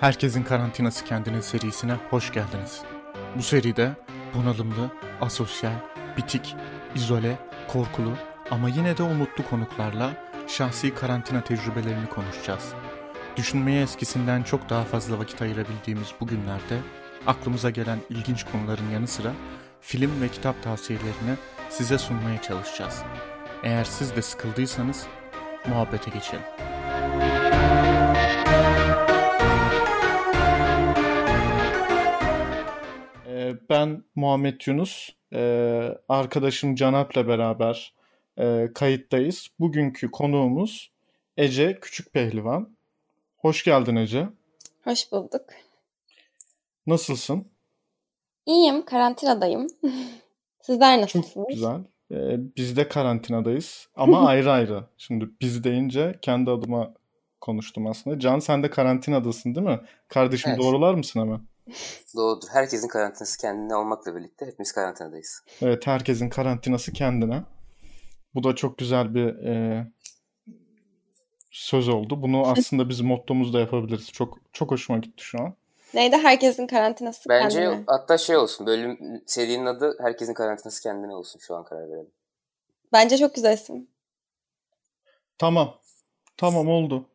Herkesin Karantinası Kendine serisine hoş geldiniz. Bu seride bunalımlı, asosyal, bitik, izole, korkulu ama yine de umutlu konuklarla şahsi karantina tecrübelerini konuşacağız. Düşünmeye eskisinden çok daha fazla vakit ayırabildiğimiz bu günlerde aklımıza gelen ilginç konuların yanı sıra film ve kitap tavsiyelerini size sunmaya çalışacağız. Eğer siz de sıkıldıysanız muhabbete geçelim. Ben Muhammed Yunus, Ee, arkadaşım Canap'le beraber e, kayıttayız. Bugünkü konuğumuz Ece Küçük Pehlivan. Hoş geldin Ece. Hoş bulduk. Nasılsın? İyiyim, karantinadayım. Sizler Çok nasılsınız? güzel. Ee, Biz de karantinadayız ama ayrı ayrı. Şimdi biz deyince kendi adıma konuştum aslında. Can sen de karantinadasın değil mi? Kardeşim Evet. doğrular mısın hemen? Doğrudur. Herkesin karantinası kendine olmakla birlikte hepimiz karantinadayız. Evet, herkesin karantinası kendine. Bu da çok güzel bir e, söz oldu. Bunu aslında biz mottomuzda yapabiliriz. Çok çok hoşuma gitti şu an. Neydi? Herkesin karantinası Bence kendine. hatta şey olsun. Bölüm serinin adı Herkesin karantinası kendine olsun. Şu an karar verelim. Bence çok güzel isim. Tamam. Tamam oldu.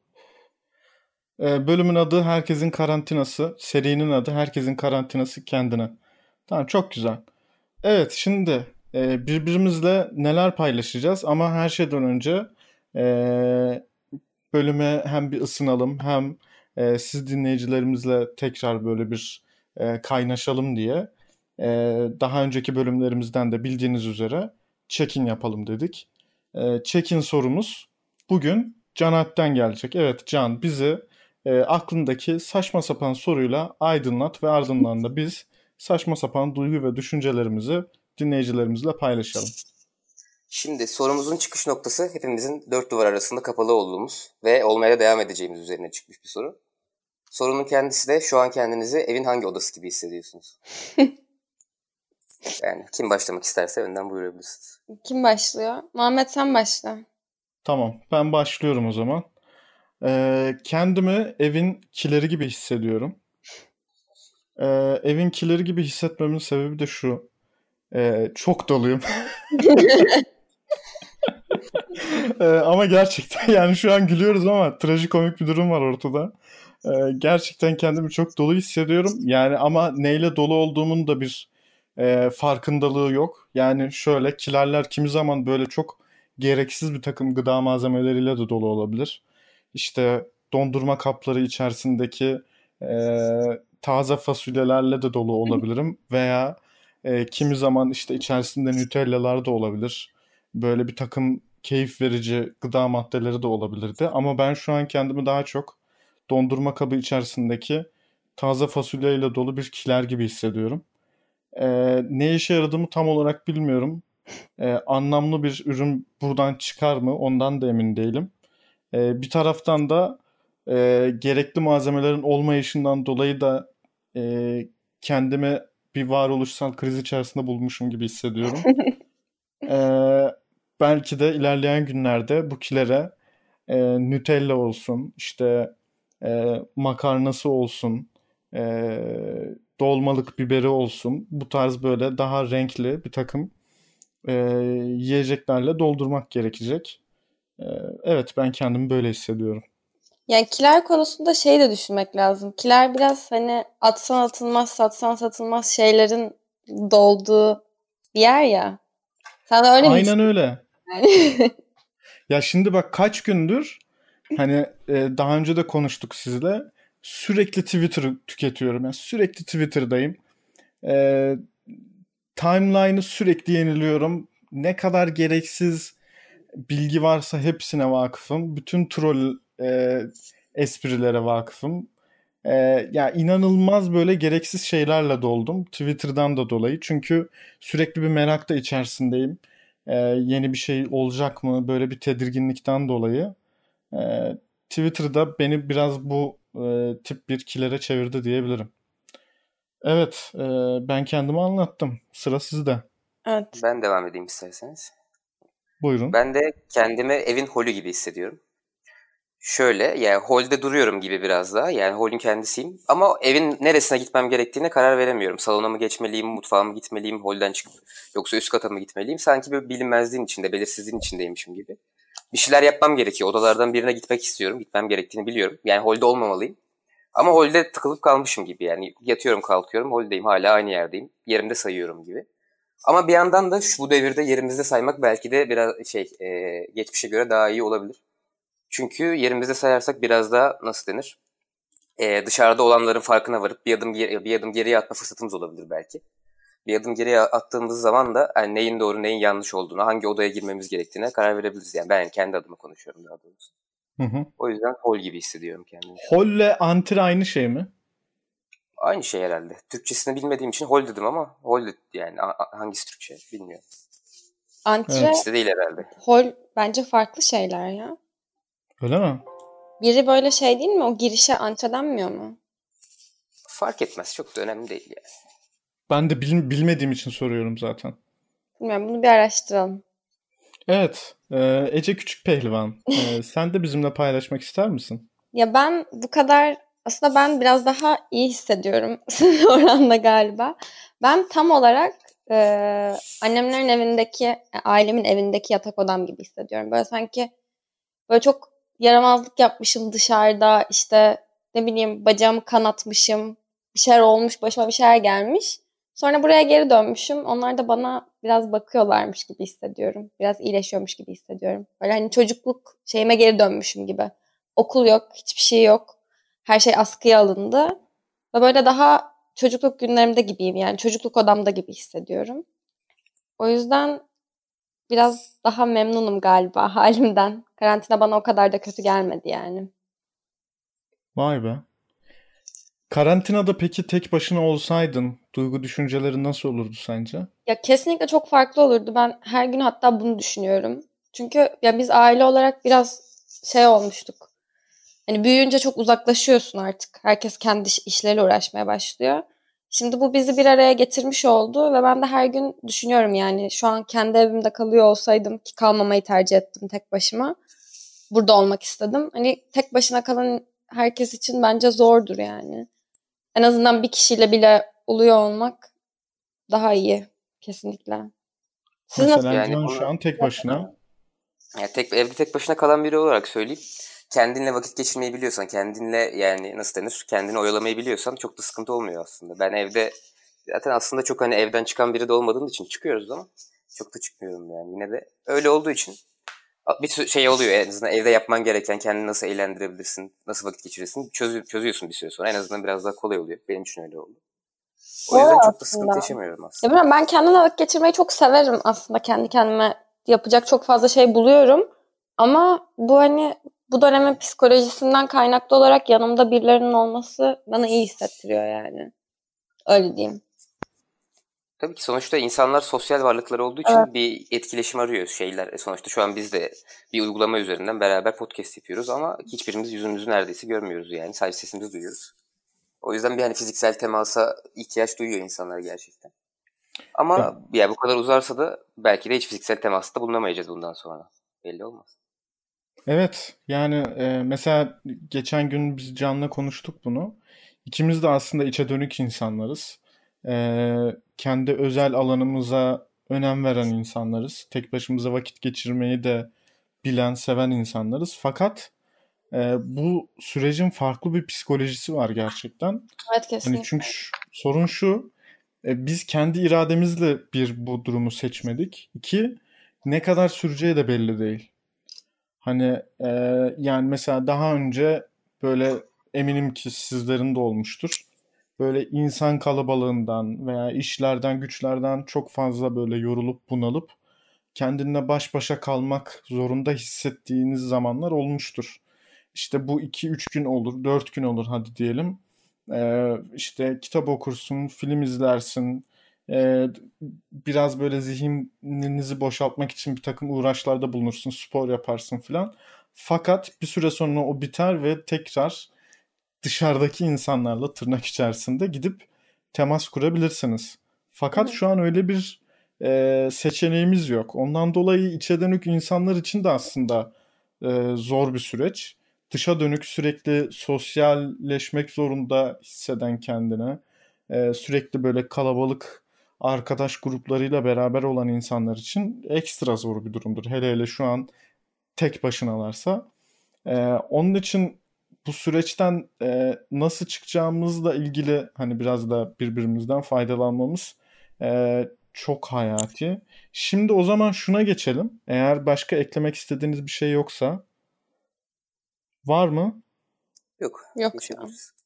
E, bölümün adı Herkesin Karantinası. Serinin adı Herkesin Karantinası Kendine. Tamam çok güzel. Evet şimdi e, birbirimizle neler paylaşacağız ama her şeyden önce e, bölüme hem bir ısınalım hem e, siz dinleyicilerimizle tekrar böyle bir kaynaşalım diye daha önceki bölümlerimizden de bildiğiniz üzere check-in yapalım dedik. Check-in sorumuz bugün Can gelecek. Evet Can bizi e, aklındaki saçma sapan soruyla aydınlat ve ardından da biz saçma sapan duygu ve düşüncelerimizi dinleyicilerimizle paylaşalım. Şimdi sorumuzun çıkış noktası hepimizin dört duvar arasında kapalı olduğumuz ve olmaya da devam edeceğimiz üzerine çıkmış bir soru. Sorunun kendisi de şu an kendinizi evin hangi odası gibi hissediyorsunuz? Yani kim başlamak isterse önden buyurabilirsiniz. Kim başlıyor? Muhammed sen başla. Tamam, ben başlıyorum o zaman. Ee, kendimi evin kileri gibi hissediyorum. Ee, evin kileri gibi hissetmemin sebebi de şu. Ee, çok doluyum. Ee, ama gerçekten yani şu an gülüyoruz ama trajikomik bir durum var ortada. Ee, gerçekten kendimi çok dolu hissediyorum. Yani ama neyle dolu olduğumun da bir e, farkındalığı yok. Yani şöyle kilerler kimi zaman böyle çok gereksiz bir takım gıda malzemeleriyle de dolu olabilir. İşte dondurma kapları içerisindeki e, taze fasulyelerle de dolu olabilirim veya e, kimi zaman işte içerisinde Nutellalar da olabilir. Böyle bir takım keyif verici gıda maddeleri de olabilirdi. Ama ben şu an kendimi daha çok dondurma kabı içerisindeki taze fasulyeyle dolu bir kiler gibi hissediyorum. E, ne işe yaradığımı tam olarak bilmiyorum. E, anlamlı bir ürün buradan çıkar mı ondan da emin değilim. E, bir taraftan da e, gerekli malzemelerin olmayışından dolayı da e, kendimi bir varoluşsal kriz içerisinde bulmuşum gibi hissediyorum. E, belki de ilerleyen günlerde bu kilere e, Nutella olsun, işte e, makarnası olsun, e, dolmalık biberi olsun, bu tarz böyle daha renkli bir takım e, yiyeceklerle doldurmak gerekecek. Evet ben kendimi böyle hissediyorum. Yani kiler konusunda şey de düşünmek lazım. Kiler biraz hani atsan atılmaz, satsan satılmaz şeylerin dolduğu bir yer ya. Sen de öyle mi Aynen öyle. hissediyorsun? Ya şimdi bak kaç gündür hani e, daha önce de konuştuk sizle sürekli Twitter'ı tüketiyorum. Yani sürekli Twitter'dayım. E, timeline'ı sürekli yeniliyorum. Ne kadar gereksiz bilgi varsa hepsine vakıfım. Bütün troll e, esprilere vakıfım. E, ya inanılmaz böyle gereksiz şeylerle doldum. Twitter'dan da dolayı. Çünkü sürekli bir merak da içerisindeyim. E, yeni bir şey olacak mı? Böyle bir tedirginlikten dolayı. E, Twitter'da beni biraz bu e, tip bir kilere çevirdi diyebilirim. Evet, e, ben kendimi anlattım. Sıra sizde. Evet. Ben devam edeyim isterseniz. Buyurun. Ben de kendimi evin holü gibi hissediyorum. Şöyle yani holde duruyorum gibi biraz daha. Yani holün kendisiyim. Ama evin neresine gitmem gerektiğine karar veremiyorum. Salona mı geçmeliyim, mutfağa mı gitmeliyim, holden çıkıp yoksa üst kata mı gitmeliyim? Sanki bir bilinmezliğin içinde, belirsizliğin içindeymişim gibi. Bir şeyler yapmam gerekiyor. Odalardan birine gitmek istiyorum. Gitmem gerektiğini biliyorum. Yani holde olmamalıyım. Ama holde tıkılıp kalmışım gibi yani. Yatıyorum kalkıyorum holdeyim hala aynı yerdeyim. Yerimde sayıyorum gibi. Ama bir yandan da şu bu devirde yerimizde saymak belki de biraz şey e, geçmişe göre daha iyi olabilir. Çünkü yerimizde sayarsak biraz daha nasıl denir? E, dışarıda olanların farkına varıp bir adım geri, bir adım geriye atma fırsatımız olabilir belki. Bir adım geriye attığımız zaman da yani neyin doğru neyin yanlış olduğunu, hangi odaya girmemiz gerektiğine karar verebiliriz. Yani ben kendi adıma konuşuyorum daha doğrusu. Hı hı. O yüzden hol gibi hissediyorum kendimi. Holle antir aynı şey mi? Aynı şey herhalde. Türkçesini bilmediğim için hol dedim ama hol yani hangisi Türkçe bilmiyorum. Antre evet. değil herhalde. Hol bence farklı şeyler ya. Öyle mi? Biri böyle şey değil mi? O girişe antre denmiyor mu? Fark etmez. Çok da önemli değil yani. Ben de bil, bilmediğim için soruyorum zaten. Bilmiyorum. Bunu bir araştıralım. Evet. E, Ece Küçük Pehlivan. E, sen de bizimle paylaşmak ister misin? Ya ben bu kadar aslında ben biraz daha iyi hissediyorum sizin oranda galiba. Ben tam olarak e, annemlerin evindeki, ailemin evindeki yatak odam gibi hissediyorum. Böyle sanki böyle çok yaramazlık yapmışım dışarıda işte ne bileyim bacağımı kanatmışım bir şeyler olmuş başıma bir şeyler gelmiş. Sonra buraya geri dönmüşüm. Onlar da bana biraz bakıyorlarmış gibi hissediyorum. Biraz iyileşiyormuş gibi hissediyorum. Böyle hani çocukluk şeyime geri dönmüşüm gibi. Okul yok, hiçbir şey yok. Her şey askıya alındı. Ve böyle daha çocukluk günlerimde gibiyim yani. Çocukluk odamda gibi hissediyorum. O yüzden biraz daha memnunum galiba halimden. Karantina bana o kadar da kötü gelmedi yani. Vay be. Karantinada peki tek başına olsaydın duygu düşüncelerin nasıl olurdu sence? Ya kesinlikle çok farklı olurdu. Ben her gün hatta bunu düşünüyorum. Çünkü ya biz aile olarak biraz şey olmuştuk. Hani büyüyünce çok uzaklaşıyorsun artık. Herkes kendi işleriyle uğraşmaya başlıyor. Şimdi bu bizi bir araya getirmiş oldu ve ben de her gün düşünüyorum yani şu an kendi evimde kalıyor olsaydım ki kalmamayı tercih ettim tek başıma. Burada olmak istedim. Hani tek başına kalan herkes için bence zordur yani. En azından bir kişiyle bile oluyor olmak daha iyi kesinlikle. Siz Mesela nasıl? Yani şu an tek başına. Ya tek evde tek başına kalan biri olarak söyleyeyim kendinle vakit geçirmeyi biliyorsan, kendinle yani nasıl denir, kendini oyalamayı biliyorsan çok da sıkıntı olmuyor aslında. Ben evde zaten aslında çok hani evden çıkan biri de olmadığım için çıkıyoruz ama çok da çıkmıyorum yani. Yine de öyle olduğu için bir şey oluyor en azından evde yapman gereken kendini nasıl eğlendirebilirsin, nasıl vakit geçirirsin çözü, çözüyorsun bir süre sonra. En azından biraz daha kolay oluyor. Benim için öyle oldu. O yüzden çok da sıkıntı yaşamıyorum aslında. Ya ben kendimle vakit geçirmeyi çok severim aslında. Kendi kendime yapacak çok fazla şey buluyorum. Ama bu hani bu dönemin psikolojisinden kaynaklı olarak yanımda birilerinin olması bana iyi hissettiriyor yani. Öyle diyeyim. Tabii ki sonuçta insanlar sosyal varlıklar olduğu için evet. bir etkileşim arıyor şeyler. E, sonuçta şu an biz de bir uygulama üzerinden beraber podcast yapıyoruz ama hiçbirimiz yüzümüzü neredeyse görmüyoruz yani. Sadece sesimizi duyuyoruz. O yüzden bir hani fiziksel temasa ihtiyaç duyuyor insanlar gerçekten. Ama evet. ya bu kadar uzarsa da belki de hiç fiziksel temasta bulunamayacağız bundan sonra. Belli olmaz. Evet yani e, mesela geçen gün biz Can'la konuştuk bunu. İkimiz de aslında içe dönük insanlarız. E, kendi özel alanımıza önem veren insanlarız. Tek başımıza vakit geçirmeyi de bilen, seven insanlarız. Fakat e, bu sürecin farklı bir psikolojisi var gerçekten. Evet kesinlikle. Hani çünkü sorun şu, e, biz kendi irademizle bir bu durumu seçmedik. İki, ne kadar süreceği de belli değil. Hani e, yani mesela daha önce böyle eminim ki sizlerin de olmuştur. Böyle insan kalabalığından veya işlerden, güçlerden çok fazla böyle yorulup bunalıp kendinle baş başa kalmak zorunda hissettiğiniz zamanlar olmuştur. İşte bu 2-3 gün olur, 4 gün olur hadi diyelim. Ee, işte kitap okursun, film izlersin, e, biraz böyle zihninizi boşaltmak için bir takım uğraşlarda bulunursun, spor yaparsın filan. Fakat bir süre sonra o biter ve tekrar dışarıdaki insanlarla tırnak içerisinde gidip temas kurabilirsiniz. Fakat şu an öyle bir e, seçeneğimiz yok. Ondan dolayı içe dönük insanlar için de aslında e, zor bir süreç. dışa dönük sürekli sosyalleşmek zorunda hisseden kendine e, sürekli böyle kalabalık arkadaş gruplarıyla beraber olan insanlar için ekstra zor bir durumdur. Hele hele şu an tek başınalarsa. E, onun için bu süreçten e, nasıl çıkacağımızla ilgili hani biraz da birbirimizden faydalanmamız e, çok hayati. Şimdi o zaman şuna geçelim. Eğer başka eklemek istediğiniz bir şey yoksa var mı? Yok. Yok.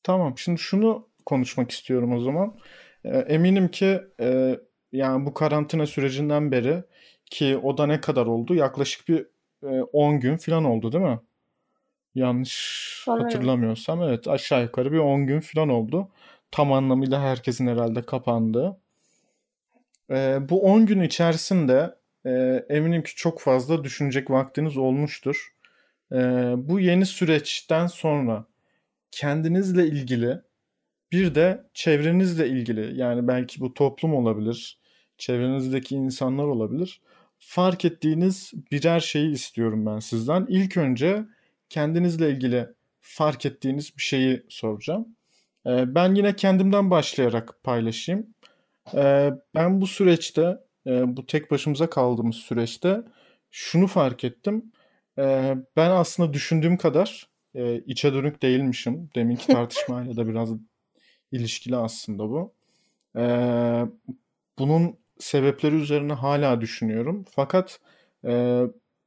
Tamam. Şimdi şunu konuşmak istiyorum o zaman. E, eminim ki e, yani bu karantina sürecinden beri ki o da ne kadar oldu? Yaklaşık bir e, 10 gün falan oldu değil mi? Yanlış Sanırım. hatırlamıyorsam evet aşağı yukarı bir 10 gün falan oldu. Tam anlamıyla herkesin herhalde kapandığı. E, bu 10 gün içerisinde e, eminim ki çok fazla düşünecek vaktiniz olmuştur. E, bu yeni süreçten sonra kendinizle ilgili bir de çevrenizle ilgili yani belki bu toplum olabilir, çevrenizdeki insanlar olabilir. Fark ettiğiniz birer şeyi istiyorum ben sizden. İlk önce kendinizle ilgili fark ettiğiniz bir şeyi soracağım. Ee, ben yine kendimden başlayarak paylaşayım. Ee, ben bu süreçte, e, bu tek başımıza kaldığımız süreçte şunu fark ettim. Ee, ben aslında düşündüğüm kadar e, içe dönük değilmişim. Deminki tartışmayla da biraz ilişkili aslında bu. Ee, bunun sebepleri üzerine hala düşünüyorum. Fakat e,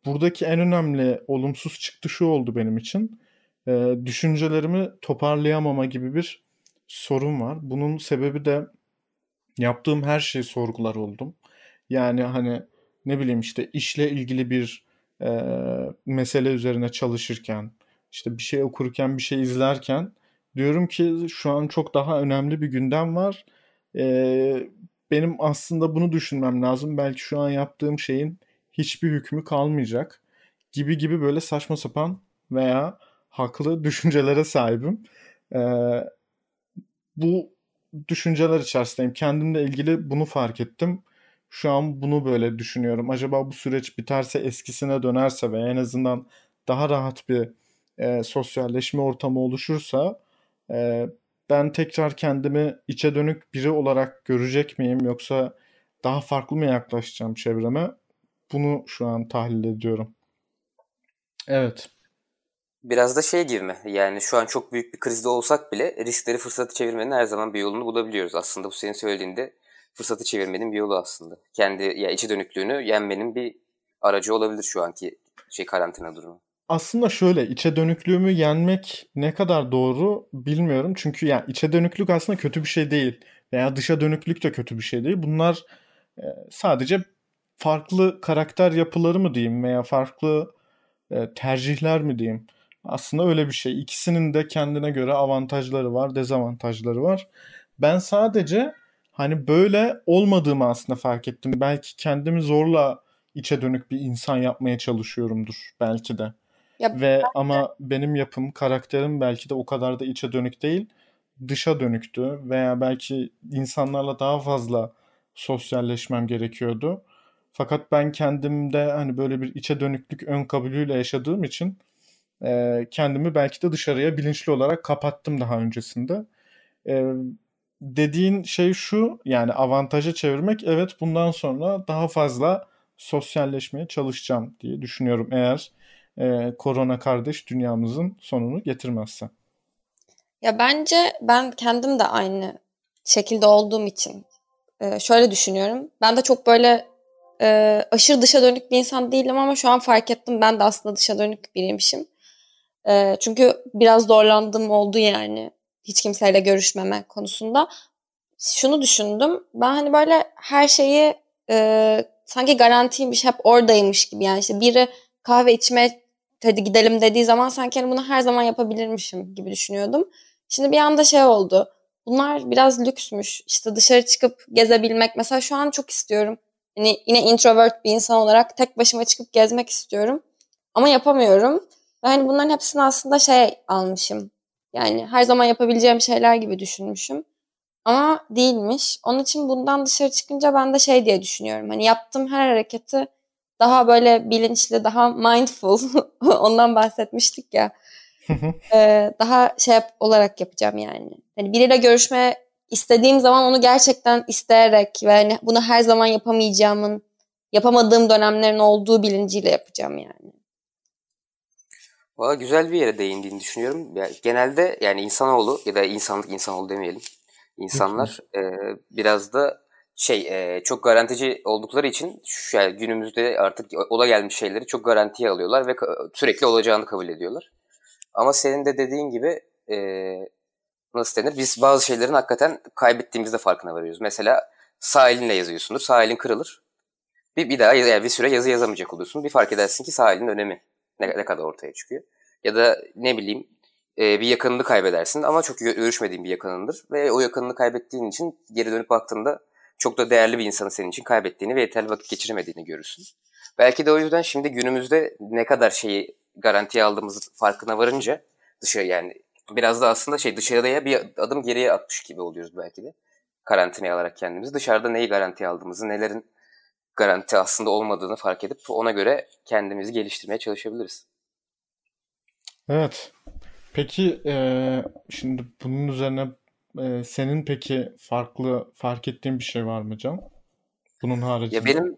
buradaki en önemli olumsuz çıktı şu oldu benim için. E, düşüncelerimi toparlayamama gibi bir sorun var. Bunun sebebi de yaptığım her şeyi sorgular oldum. Yani hani ne bileyim işte işle ilgili bir e, mesele üzerine çalışırken, işte bir şey okurken, bir şey izlerken diyorum ki şu an çok daha önemli bir gündem var. E, benim aslında bunu düşünmem lazım. Belki şu an yaptığım şeyin hiçbir hükmü kalmayacak gibi gibi böyle saçma sapan veya haklı düşüncelere sahibim. Ee, bu düşünceler içerisindeyim. Kendimle ilgili bunu fark ettim. Şu an bunu böyle düşünüyorum. Acaba bu süreç biterse eskisine dönerse ve en azından daha rahat bir e, sosyalleşme ortamı oluşursa e, ben tekrar kendimi içe dönük biri olarak görecek miyim yoksa daha farklı mı yaklaşacağım çevreme? Bunu şu an tahlil ediyorum. Evet. Biraz da şey gibi mi? Yani şu an çok büyük bir krizde olsak bile riskleri fırsatı çevirmenin her zaman bir yolunu bulabiliyoruz. Aslında bu senin söylediğinde fırsatı çevirmenin bir yolu aslında. Kendi ya içi dönüklüğünü yenmenin bir aracı olabilir şu anki şey karantina durumu. Aslında şöyle içe dönüklüğümü yenmek ne kadar doğru bilmiyorum. Çünkü yani içe dönüklük aslında kötü bir şey değil. Veya dışa dönüklük de kötü bir şey değil. Bunlar e, sadece farklı karakter yapıları mı diyeyim veya farklı e, tercihler mi diyeyim. Aslında öyle bir şey. İkisinin de kendine göre avantajları var, dezavantajları var. Ben sadece hani böyle olmadığımı aslında fark ettim. Belki kendimi zorla içe dönük bir insan yapmaya çalışıyorumdur belki de. Ya, Ve ben... ama benim yapım, karakterim belki de o kadar da içe dönük değil, dışa dönüktü veya belki insanlarla daha fazla sosyalleşmem gerekiyordu. Fakat ben kendimde hani böyle bir içe dönüklük ön kabulüyle yaşadığım için e, kendimi belki de dışarıya bilinçli olarak kapattım daha öncesinde. E, dediğin şey şu yani avantaja çevirmek evet bundan sonra daha fazla sosyalleşmeye çalışacağım diye düşünüyorum eğer e, korona kardeş dünyamızın sonunu getirmezse. Ya bence ben kendim de aynı şekilde olduğum için e, şöyle düşünüyorum. Ben de çok böyle e, aşırı dışa dönük bir insan değilim ama şu an fark ettim ben de aslında dışa dönük biriymişim. E, çünkü biraz zorlandığım oldu yani hiç kimseyle görüşmeme konusunda. Şunu düşündüm. Ben hani böyle her şeyi e, sanki garantiymiş hep oradaymış gibi yani işte biri kahve içmeye hadi gidelim dediği zaman sanki hani bunu her zaman yapabilirmişim gibi düşünüyordum. Şimdi bir anda şey oldu. Bunlar biraz lüksmüş. İşte dışarı çıkıp gezebilmek. Mesela şu an çok istiyorum. Hani yine introvert bir insan olarak tek başıma çıkıp gezmek istiyorum. Ama yapamıyorum. Ve hani bunların hepsini aslında şey almışım. Yani her zaman yapabileceğim şeyler gibi düşünmüşüm. Ama değilmiş. Onun için bundan dışarı çıkınca ben de şey diye düşünüyorum. Hani yaptığım her hareketi daha böyle bilinçli, daha mindful ondan bahsetmiştik ya. e, daha şey yap, olarak yapacağım yani. Hani biriyle görüşme istediğim zaman onu gerçekten isteyerek ve hani bunu her zaman yapamayacağımın, yapamadığım dönemlerin olduğu bilinciyle yapacağım yani. Valla güzel bir yere değindiğini düşünüyorum. Yani genelde yani insanoğlu ya da insanlık insanoğlu demeyelim. İnsanlar e, biraz da şey e, çok garantici oldukları için şu yani günümüzde artık ola gelmiş şeyleri çok garantiye alıyorlar ve sürekli olacağını kabul ediyorlar. Ama senin de dediğin gibi e, nasıl denir? Biz bazı şeylerin hakikaten kaybettiğimizde farkına varıyoruz. Mesela sağ elinle yazıyorsundur. Sağ kırılır. Bir, bir daha yani bir süre yazı yazamayacak oluyorsun. Bir fark edersin ki sağ elin önemi ne, ne kadar ortaya çıkıyor. Ya da ne bileyim e, bir yakınını kaybedersin ama çok görüşmediğin bir yakınındır. Ve o yakınını kaybettiğin için geri dönüp baktığında çok da değerli bir insanı senin için kaybettiğini ve yeterli vakit geçiremediğini görürsün. Belki de o yüzden şimdi günümüzde ne kadar şeyi garantiye aldığımız farkına varınca dışarı yani biraz da aslında şey dışarıya bir adım geriye atmış gibi oluyoruz belki de. Karantinaya alarak kendimizi. Dışarıda neyi garantiye aldığımızı, nelerin garanti aslında olmadığını fark edip ona göre kendimizi geliştirmeye çalışabiliriz. Evet. Peki e, şimdi bunun üzerine e, senin peki farklı fark ettiğin bir şey var mı Can? Bunun haricinde. Ya benim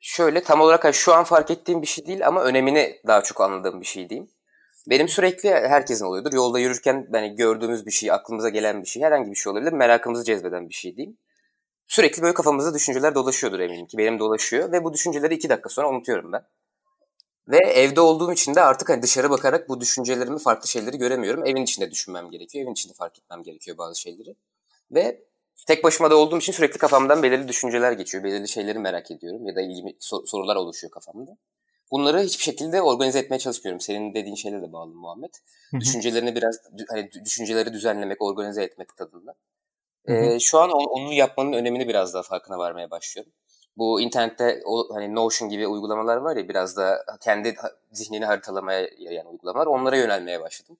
şöyle tam olarak hani şu an fark ettiğim bir şey değil ama önemini daha çok anladığım bir şey diyeyim. Benim sürekli herkesin oluyordur. Yolda yürürken hani gördüğümüz bir şey, aklımıza gelen bir şey, herhangi bir şey olabilir. Merakımızı cezbeden bir şey diyeyim. Sürekli böyle kafamızda düşünceler dolaşıyordur eminim ki. Benim dolaşıyor ve bu düşünceleri iki dakika sonra unutuyorum ben. Ve evde olduğum için de artık hani dışarı bakarak bu düşüncelerimi, farklı şeyleri göremiyorum. Evin içinde düşünmem gerekiyor. Evin içinde fark etmem gerekiyor bazı şeyleri. Ve tek başıma da olduğum için sürekli kafamdan belirli düşünceler geçiyor. Belirli şeyleri merak ediyorum ya da ilgimi sorular oluşuyor kafamda. Bunları hiçbir şekilde organize etmeye çalışmıyorum. Senin dediğin şeyle de bağlı Muhammed. Hı hı. Düşüncelerini biraz hani düşünceleri düzenlemek, organize etmek tadında. Ee, şu an onu yapmanın önemini biraz daha farkına varmaya başlıyorum. Bu internette o hani Notion gibi uygulamalar var ya biraz da kendi zihnini haritalamaya yarayan uygulamalar. Onlara yönelmeye başladım.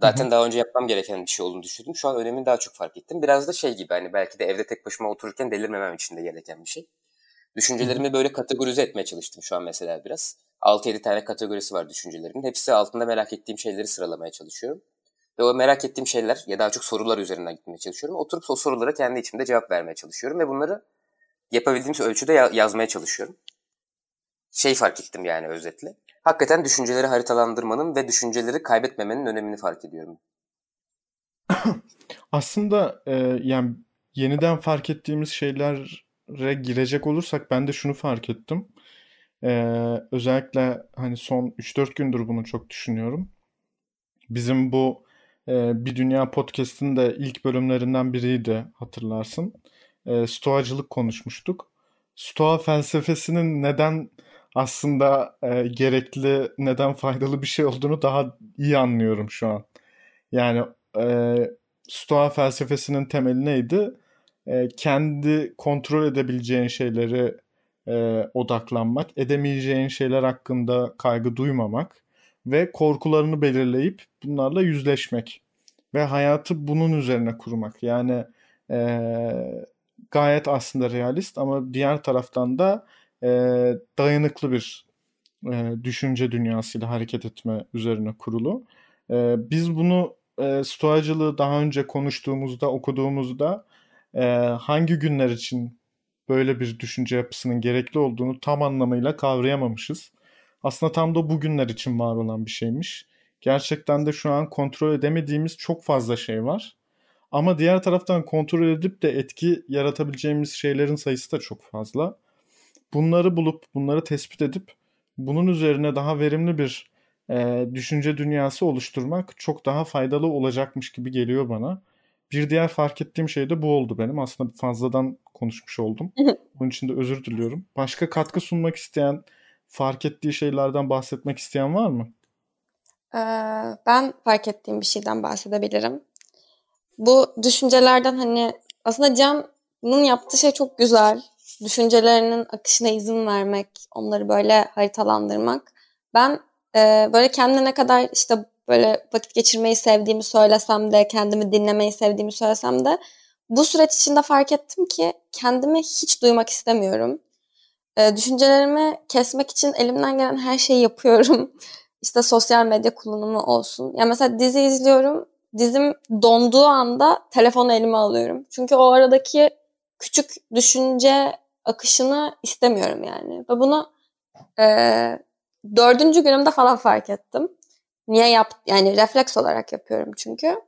Zaten Hı-hı. daha önce yapmam gereken bir şey olduğunu düşündüm. Şu an önemini daha çok fark ettim. Biraz da şey gibi hani belki de evde tek başıma otururken delirmemem için de gereken bir şey. Düşüncelerimi böyle kategorize etmeye çalıştım şu an mesela biraz. 6-7 tane kategorisi var düşüncelerimin. Hepsi altında merak ettiğim şeyleri sıralamaya çalışıyorum. Ve o merak ettiğim şeyler ya daha çok sorular üzerinden gitmeye çalışıyorum. Oturup o sorulara kendi içimde cevap vermeye çalışıyorum. Ve bunları yapabildiğim ölçüde yazmaya çalışıyorum. Şey fark ettim yani özetle. Hakikaten düşünceleri haritalandırmanın ve düşünceleri kaybetmemenin önemini fark ediyorum. Aslında e, yani yeniden fark ettiğimiz şeylere girecek olursak ben de şunu fark ettim. Ee, özellikle hani son 3-4 gündür bunu çok düşünüyorum. Bizim bu e, Bir Dünya Podcast'ın da ilk bölümlerinden biriydi hatırlarsın e, stoacılık konuşmuştuk. Stoa felsefesinin neden aslında e, gerekli, neden faydalı bir şey olduğunu daha iyi anlıyorum şu an. Yani e, Stoa felsefesinin temeli neydi? E, kendi kontrol edebileceğin şeyleri e, odaklanmak, edemeyeceğin şeyler hakkında kaygı duymamak ve korkularını belirleyip bunlarla yüzleşmek ve hayatı bunun üzerine kurmak. Yani e, gayet aslında realist ama diğer taraftan da e, dayanıklı bir e, düşünce dünyasıyla hareket etme üzerine kurulu. E, biz bunu e, stoacılığı daha önce konuştuğumuzda, okuduğumuzda e, hangi günler için böyle bir düşünce yapısının gerekli olduğunu tam anlamıyla kavrayamamışız. Aslında tam da bugünler için var olan bir şeymiş. Gerçekten de şu an kontrol edemediğimiz çok fazla şey var. Ama diğer taraftan kontrol edip de etki yaratabileceğimiz şeylerin sayısı da çok fazla. Bunları bulup, bunları tespit edip bunun üzerine daha verimli bir e, düşünce dünyası oluşturmak çok daha faydalı olacakmış gibi geliyor bana. Bir diğer fark ettiğim şey de bu oldu benim. Aslında fazladan konuşmuş oldum. Bunun için de özür diliyorum. Başka katkı sunmak isteyen, fark ettiği şeylerden bahsetmek isteyen var mı? Ee, ben fark ettiğim bir şeyden bahsedebilirim bu düşüncelerden hani aslında Can'ın yaptığı şey çok güzel. Düşüncelerinin akışına izin vermek, onları böyle haritalandırmak. Ben e, böyle kendime ne kadar işte böyle vakit geçirmeyi sevdiğimi söylesem de, kendimi dinlemeyi sevdiğimi söylesem de bu süreç içinde fark ettim ki kendimi hiç duymak istemiyorum. E, düşüncelerimi kesmek için elimden gelen her şeyi yapıyorum. işte sosyal medya kullanımı olsun. Ya mesela dizi izliyorum. Dizim donduğu anda telefonu elime alıyorum. Çünkü o aradaki küçük düşünce akışını istemiyorum yani. Ve bunu e, dördüncü günümde falan fark ettim. Niye yap yani refleks olarak yapıyorum çünkü.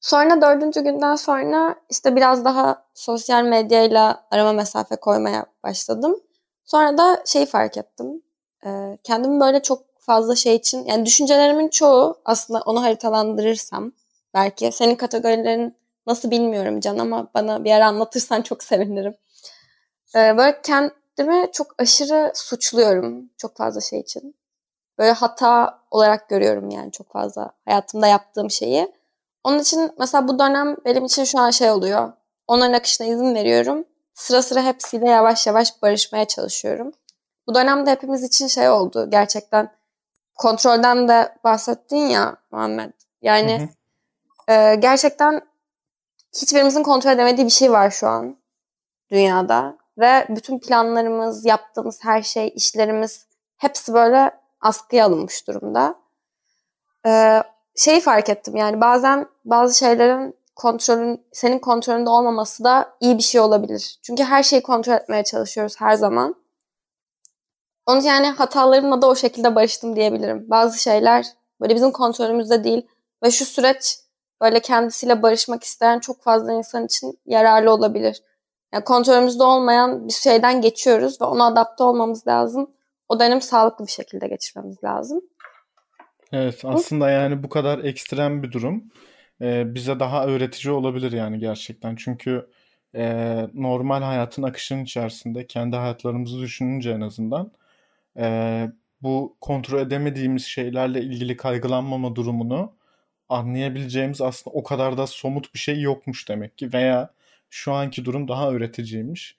Sonra dördüncü günden sonra işte biraz daha sosyal medyayla arama mesafe koymaya başladım. Sonra da şeyi fark ettim. E, kendimi böyle çok fazla şey için yani düşüncelerimin çoğu aslında onu haritalandırırsam belki senin kategorilerin nasıl bilmiyorum Can ama bana bir ara anlatırsan çok sevinirim. Ee, böyle kendimi çok aşırı suçluyorum çok fazla şey için. Böyle hata olarak görüyorum yani çok fazla hayatımda yaptığım şeyi. Onun için mesela bu dönem benim için şu an şey oluyor. Onların akışına izin veriyorum. Sıra sıra hepsiyle yavaş yavaş barışmaya çalışıyorum. Bu dönemde hepimiz için şey oldu gerçekten. Kontrolden de bahsettin ya Muhammed. Yani hı hı. E, gerçekten hiçbirimizin kontrol edemediği bir şey var şu an dünyada. Ve bütün planlarımız, yaptığımız her şey, işlerimiz hepsi böyle askıya alınmış durumda. Ee, şeyi fark ettim yani bazen bazı şeylerin kontrolün senin kontrolünde olmaması da iyi bir şey olabilir. Çünkü her şeyi kontrol etmeye çalışıyoruz her zaman. Onun yani hatalarımla da o şekilde barıştım diyebilirim. Bazı şeyler böyle bizim kontrolümüzde değil ve şu süreç böyle kendisiyle barışmak isteyen çok fazla insan için yararlı olabilir. Yani kontrolümüzde olmayan bir şeyden geçiyoruz ve ona adapte olmamız lazım. O dönem sağlıklı bir şekilde geçirmemiz lazım. Evet aslında yani bu kadar ekstrem bir durum e, bize daha öğretici olabilir yani gerçekten. Çünkü e, normal hayatın akışının içerisinde kendi hayatlarımızı düşününce en azından e, bu kontrol edemediğimiz şeylerle ilgili kaygılanmama durumunu anlayabileceğimiz aslında o kadar da somut bir şey yokmuş demek ki veya şu anki durum daha öğreticiymiş.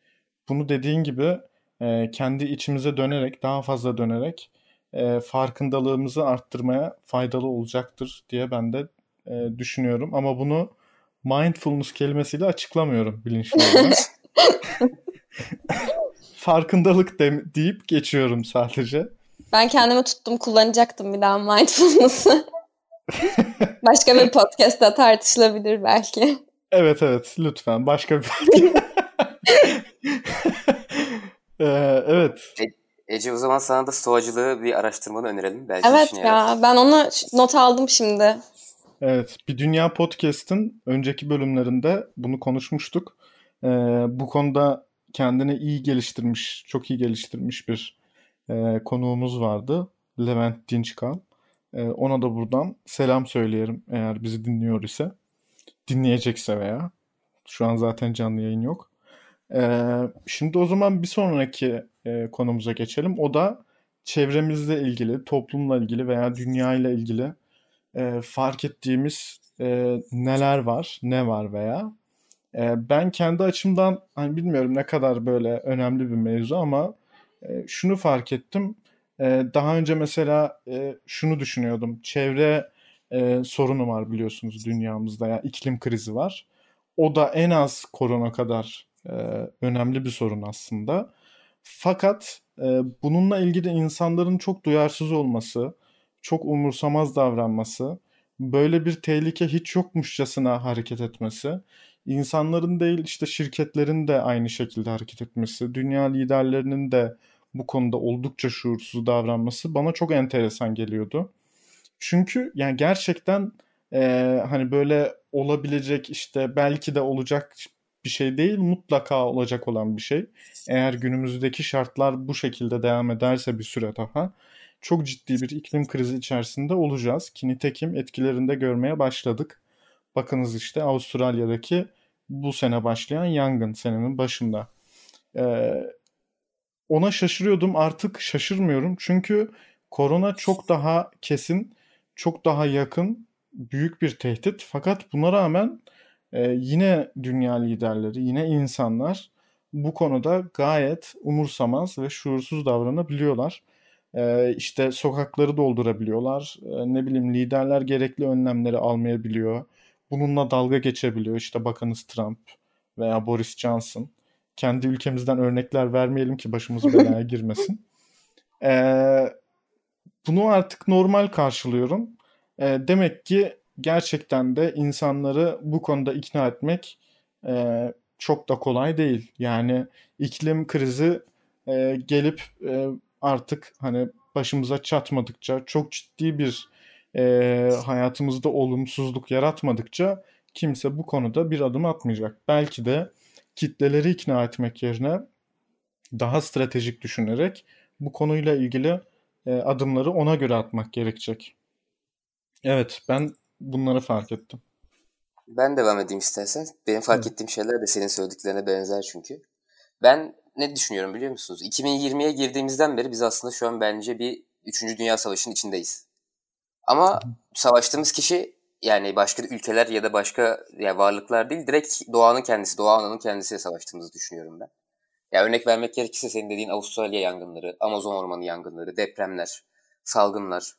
Bunu dediğin gibi e, kendi içimize dönerek daha fazla dönerek e, farkındalığımızı arttırmaya faydalı olacaktır diye ben de e, düşünüyorum. Ama bunu mindfulness kelimesiyle açıklamıyorum bilinçli olarak. Farkındalık de, deyip geçiyorum sadece. Ben kendimi tuttum kullanacaktım bir daha mindfulness'ı. Başka bir podcast'ta tartışılabilir belki. Evet evet lütfen başka bir podcast. ee, evet. E, Ece o zaman sana da stoğacılığı bir araştırmanı önerelim. Belki evet ya ben onu not aldım şimdi. Evet bir Dünya Podcast'ın önceki bölümlerinde bunu konuşmuştuk. Ee, bu konuda kendini iyi geliştirmiş, çok iyi geliştirmiş bir e, konuğumuz vardı. Levent Dinçkan. E, ona da buradan selam söyleyelim eğer bizi dinliyor ise. Dinleyecekse veya. Şu an zaten canlı yayın yok. E, şimdi o zaman bir sonraki e, konumuza geçelim. O da çevremizle ilgili, toplumla ilgili veya dünya ile ilgili e, fark ettiğimiz e, neler var, ne var veya ben kendi açımdan hani bilmiyorum ne kadar böyle önemli bir mevzu ama şunu fark ettim. Daha önce mesela şunu düşünüyordum. Çevre sorunu var biliyorsunuz dünyamızda. Yani iklim krizi var. O da en az korona kadar önemli bir sorun aslında. Fakat bununla ilgili insanların çok duyarsız olması, çok umursamaz davranması, böyle bir tehlike hiç yokmuşçasına hareket etmesi, insanların değil işte şirketlerin de aynı şekilde hareket etmesi, dünya liderlerinin de bu konuda oldukça şuursuz davranması bana çok enteresan geliyordu. Çünkü yani gerçekten e, hani böyle olabilecek işte belki de olacak bir şey değil mutlaka olacak olan bir şey. Eğer günümüzdeki şartlar bu şekilde devam ederse bir süre daha çok ciddi bir iklim krizi içerisinde olacağız. Ki nitekim etkilerinde görmeye başladık. Bakınız işte Avustralya'daki bu sene başlayan yangın senenin başında. Ee, ona şaşırıyordum artık şaşırmıyorum. Çünkü korona çok daha kesin, çok daha yakın, büyük bir tehdit. Fakat buna rağmen e, yine dünya liderleri, yine insanlar bu konuda gayet umursamaz ve şuursuz davranabiliyorlar. E, işte sokakları doldurabiliyorlar. E, ne bileyim liderler gerekli önlemleri almayabiliyor. Bununla dalga geçebiliyor. İşte Bakanız Trump veya Boris Johnson kendi ülkemizden örnekler vermeyelim ki başımız belaya girmesin. Ee, bunu artık normal karşılıyorum. E, demek ki gerçekten de insanları bu konuda ikna etmek e, çok da kolay değil. Yani iklim krizi e, gelip e, artık hani başımıza çatmadıkça çok ciddi bir e, hayatımızda olumsuzluk yaratmadıkça kimse bu konuda bir adım atmayacak. Belki de kitleleri ikna etmek yerine daha stratejik düşünerek bu konuyla ilgili e, adımları ona göre atmak gerekecek. Evet ben bunları fark ettim. Ben devam edeyim istersen. Benim fark ettiğim şeyler de senin söylediklerine benzer çünkü. Ben ne düşünüyorum biliyor musunuz? 2020'ye girdiğimizden beri biz aslında şu an bence bir 3. Dünya Savaşı'nın içindeyiz. Ama savaştığımız kişi yani başka ülkeler ya da başka yani varlıklar değil direkt doğanın kendisi, doğa ananın kendisiyle savaştığımızı düşünüyorum ben. Ya örnek vermek gerekirse senin dediğin Avustralya yangınları, Amazon ormanı yangınları, depremler, salgınlar.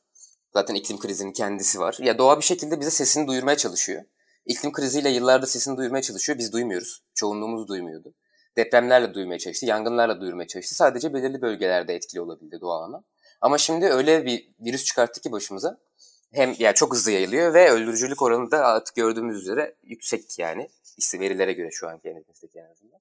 Zaten iklim krizinin kendisi var. Ya doğa bir şekilde bize sesini duyurmaya çalışıyor. İklim kriziyle yıllarda sesini duyurmaya çalışıyor. Biz duymuyoruz. Çoğunluğumuz duymuyordu. Depremlerle duymaya çalıştı, yangınlarla duyurmaya çalıştı. Sadece belirli bölgelerde etkili olabildi doğa ana. Ama şimdi öyle bir virüs çıkarttı ki başımıza. Hem yani çok hızlı yayılıyor ve öldürücülük oranı da artık gördüğümüz üzere yüksek yani. İşte verilere göre şu anki elimizdeki en azından.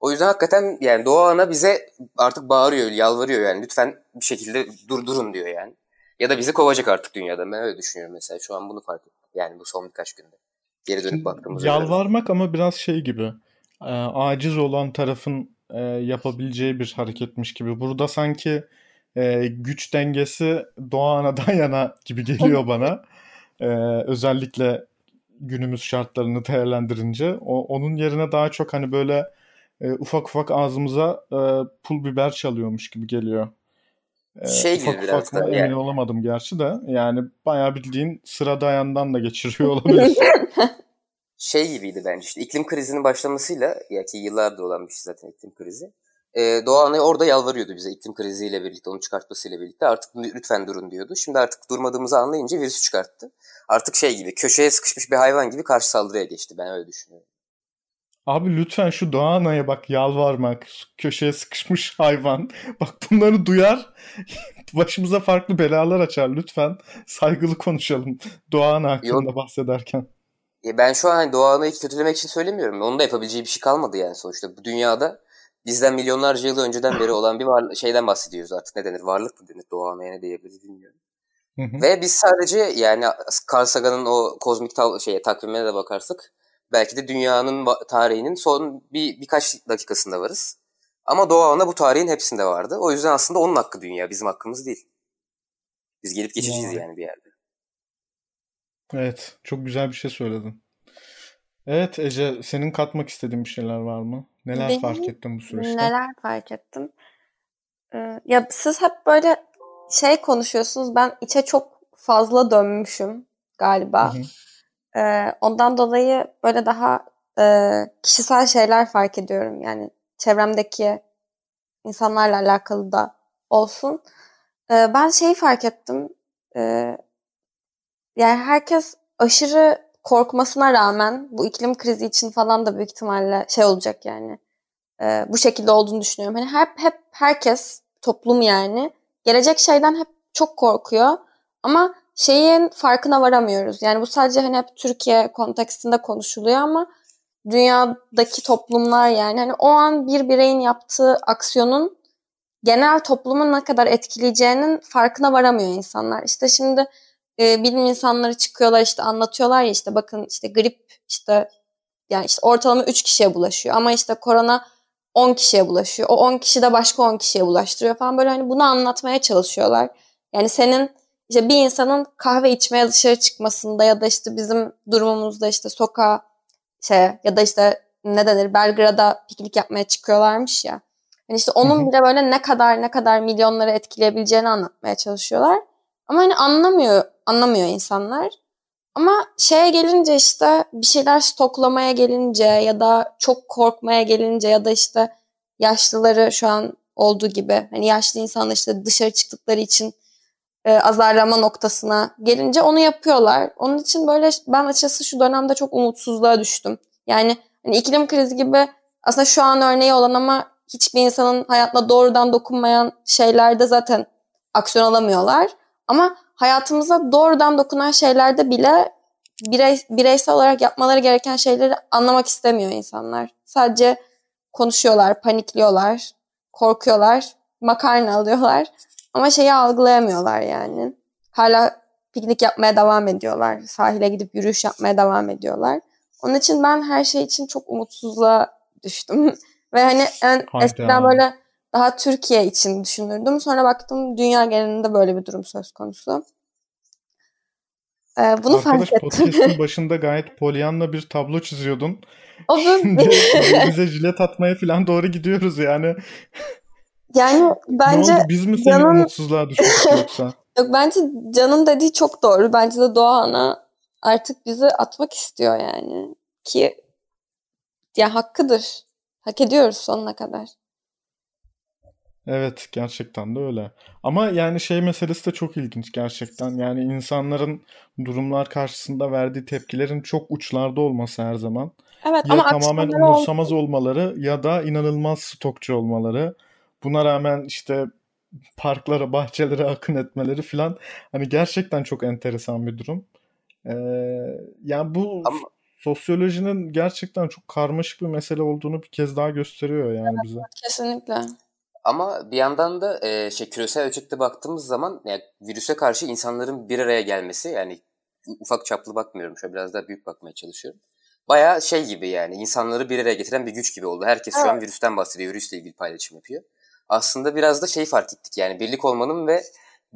O yüzden hakikaten yani doğa ana bize artık bağırıyor, yalvarıyor yani. Lütfen bir şekilde durdurun diyor yani. Ya da bizi kovacak artık dünyada. Ben öyle düşünüyorum mesela. Şu an bunu fark ettim. Yani bu son birkaç günde. Geri dönüp baktığımızda. Yalvarmak ama biraz şey gibi. E, aciz olan tarafın e, yapabileceği bir hareketmiş gibi. Burada sanki e, güç dengesi doğa anadan yana gibi geliyor bana. E, özellikle günümüz şartlarını değerlendirince. O, onun yerine daha çok hani böyle e, ufak ufak ağzımıza e, pul biber çalıyormuş gibi geliyor. E, şey ufak gibi biraz da emin yani. olamadım gerçi de. Yani bayağı bildiğin sıra dayandan da geçiriyor olabilir. şey gibiydi bence işte iklim krizinin başlamasıyla ya ki yıllardır olan bir şey zaten iklim krizi. E, Doğa Ana orada yalvarıyordu bize iklim kriziyle birlikte, onu çıkartmasıyla birlikte. Artık lütfen durun diyordu. Şimdi artık durmadığımızı anlayınca virüsü çıkarttı. Artık şey gibi köşeye sıkışmış bir hayvan gibi karşı saldırıya geçti. Ben öyle düşünüyorum. Abi lütfen şu Doğanay'a bak yalvarmak, köşeye sıkışmış hayvan. Bak bunları duyar, başımıza farklı belalar açar. Lütfen saygılı konuşalım Doğan hakkında Yok. bahsederken. Ya ben şu an hani Doğan'ı kötülemek için söylemiyorum. Onun da yapabileceği bir şey kalmadı yani sonuçta. Bu dünyada bizden milyonlarca yıl önceden beri olan bir var, şeyden bahsediyoruz artık. Ne denir? Varlık mı denir? Doğan'a ne diyebiliriz bilmiyorum. Hı hı. Ve biz sadece yani Carl Sagan'ın o kozmik şeye, takvimine de bakarsak belki de dünyanın tarihinin son bir birkaç dakikasında varız. Ama Doğa Ana bu tarihin hepsinde vardı. O yüzden aslında onun hakkı dünya, bizim hakkımız değil. Biz gelip geçeceğiz yani bir yerde. Evet, çok güzel bir şey söyledin. Evet Ece, senin katmak istediğin bir şeyler var mı? Neler Benim fark ettin bu süreçte? Neler fark ettim? Ee, ya siz hep böyle şey konuşuyorsunuz. Ben içe çok fazla dönmüşüm galiba. Hı hı. Ee, ondan dolayı böyle daha e, kişisel şeyler fark ediyorum. Yani çevremdeki insanlarla alakalı da olsun. Ee, ben şeyi fark ettim. Ee, yani herkes aşırı korkmasına rağmen bu iklim krizi için falan da büyük ihtimalle şey olacak yani. E, bu şekilde olduğunu düşünüyorum. Hani hep hep herkes toplum yani gelecek şeyden hep çok korkuyor ama şeyin farkına varamıyoruz. Yani bu sadece hani hep Türkiye kontekstinde konuşuluyor ama dünyadaki toplumlar yani hani o an bir bireyin yaptığı aksiyonun genel toplumun ne kadar etkileyeceğinin farkına varamıyor insanlar. İşte şimdi e, bilim insanları çıkıyorlar işte anlatıyorlar ya işte bakın işte grip işte yani işte ortalama 3 kişiye bulaşıyor ama işte korona 10 kişiye bulaşıyor. O 10 kişi de başka 10 kişiye bulaştırıyor falan böyle hani bunu anlatmaya çalışıyorlar. Yani senin işte bir insanın kahve içmeye dışarı çıkmasında ya da işte bizim durumumuzda işte sokağa şey ya da işte ne denir Belgrad'a piknik yapmaya çıkıyorlarmış ya. Yani işte onun bile böyle ne kadar ne kadar milyonları etkileyebileceğini anlatmaya çalışıyorlar. Ama hani anlamıyor, anlamıyor insanlar. Ama şeye gelince işte bir şeyler stoklamaya gelince ya da çok korkmaya gelince ya da işte yaşlıları şu an olduğu gibi hani yaşlı insanlar işte dışarı çıktıkları için e, azarlama noktasına gelince onu yapıyorlar. Onun için böyle ben açıkçası şu dönemde çok umutsuzluğa düştüm. Yani hani iklim krizi gibi aslında şu an örneği olan ama hiçbir insanın hayatına doğrudan dokunmayan şeylerde zaten aksiyon alamıyorlar. Ama hayatımıza doğrudan dokunan şeylerde bile birey, bireysel olarak yapmaları gereken şeyleri anlamak istemiyor insanlar. Sadece konuşuyorlar, panikliyorlar, korkuyorlar, makarna alıyorlar ama şeyi algılayamıyorlar yani. Hala piknik yapmaya devam ediyorlar. Sahile gidip yürüyüş yapmaya devam ediyorlar. Onun için ben her şey için çok umutsuzluğa düştüm. Ve hani en Hayda. eskiden böyle daha Türkiye için düşünürdüm. Sonra baktım dünya genelinde böyle bir durum söz konusu. Ee, bunu Arkadaş fark ettim. podcast'ın başında gayet Pollyanna bir tablo çiziyordun. O Şimdi bize jilet atmaya falan doğru gidiyoruz yani. yani bence ne oldu biz mi seni Can'ın- umutsuzluğa düşürdük yoksa? Yok bence Can'ın dediği çok doğru. Bence de Doğa Ana artık bizi atmak istiyor yani. Ki ya hakkıdır. Hak ediyoruz sonuna kadar. Evet gerçekten de öyle. Ama yani şey meselesi de çok ilginç gerçekten. Yani insanların durumlar karşısında verdiği tepkilerin çok uçlarda olması her zaman. Evet Ya ama tamamen ol- umursamaz olmaları ya da inanılmaz stokçu olmaları. Buna rağmen işte parklara, bahçelere akın etmeleri falan hani gerçekten çok enteresan bir durum. Ee, yani bu Ama- sosyolojinin gerçekten çok karmaşık bir mesele olduğunu bir kez daha gösteriyor yani bize. kesinlikle. Ama bir yandan da e, şey küresel ölçekte baktığımız zaman yani virüse karşı insanların bir araya gelmesi yani ufak çaplı bakmıyorum. Şöyle biraz daha büyük bakmaya çalışıyorum. Bayağı şey gibi yani insanları bir araya getiren bir güç gibi oldu. Herkes şu an virüsten bahsediyor, virüsle ilgili paylaşım yapıyor. Aslında biraz da şey fark ettik yani birlik olmanın ve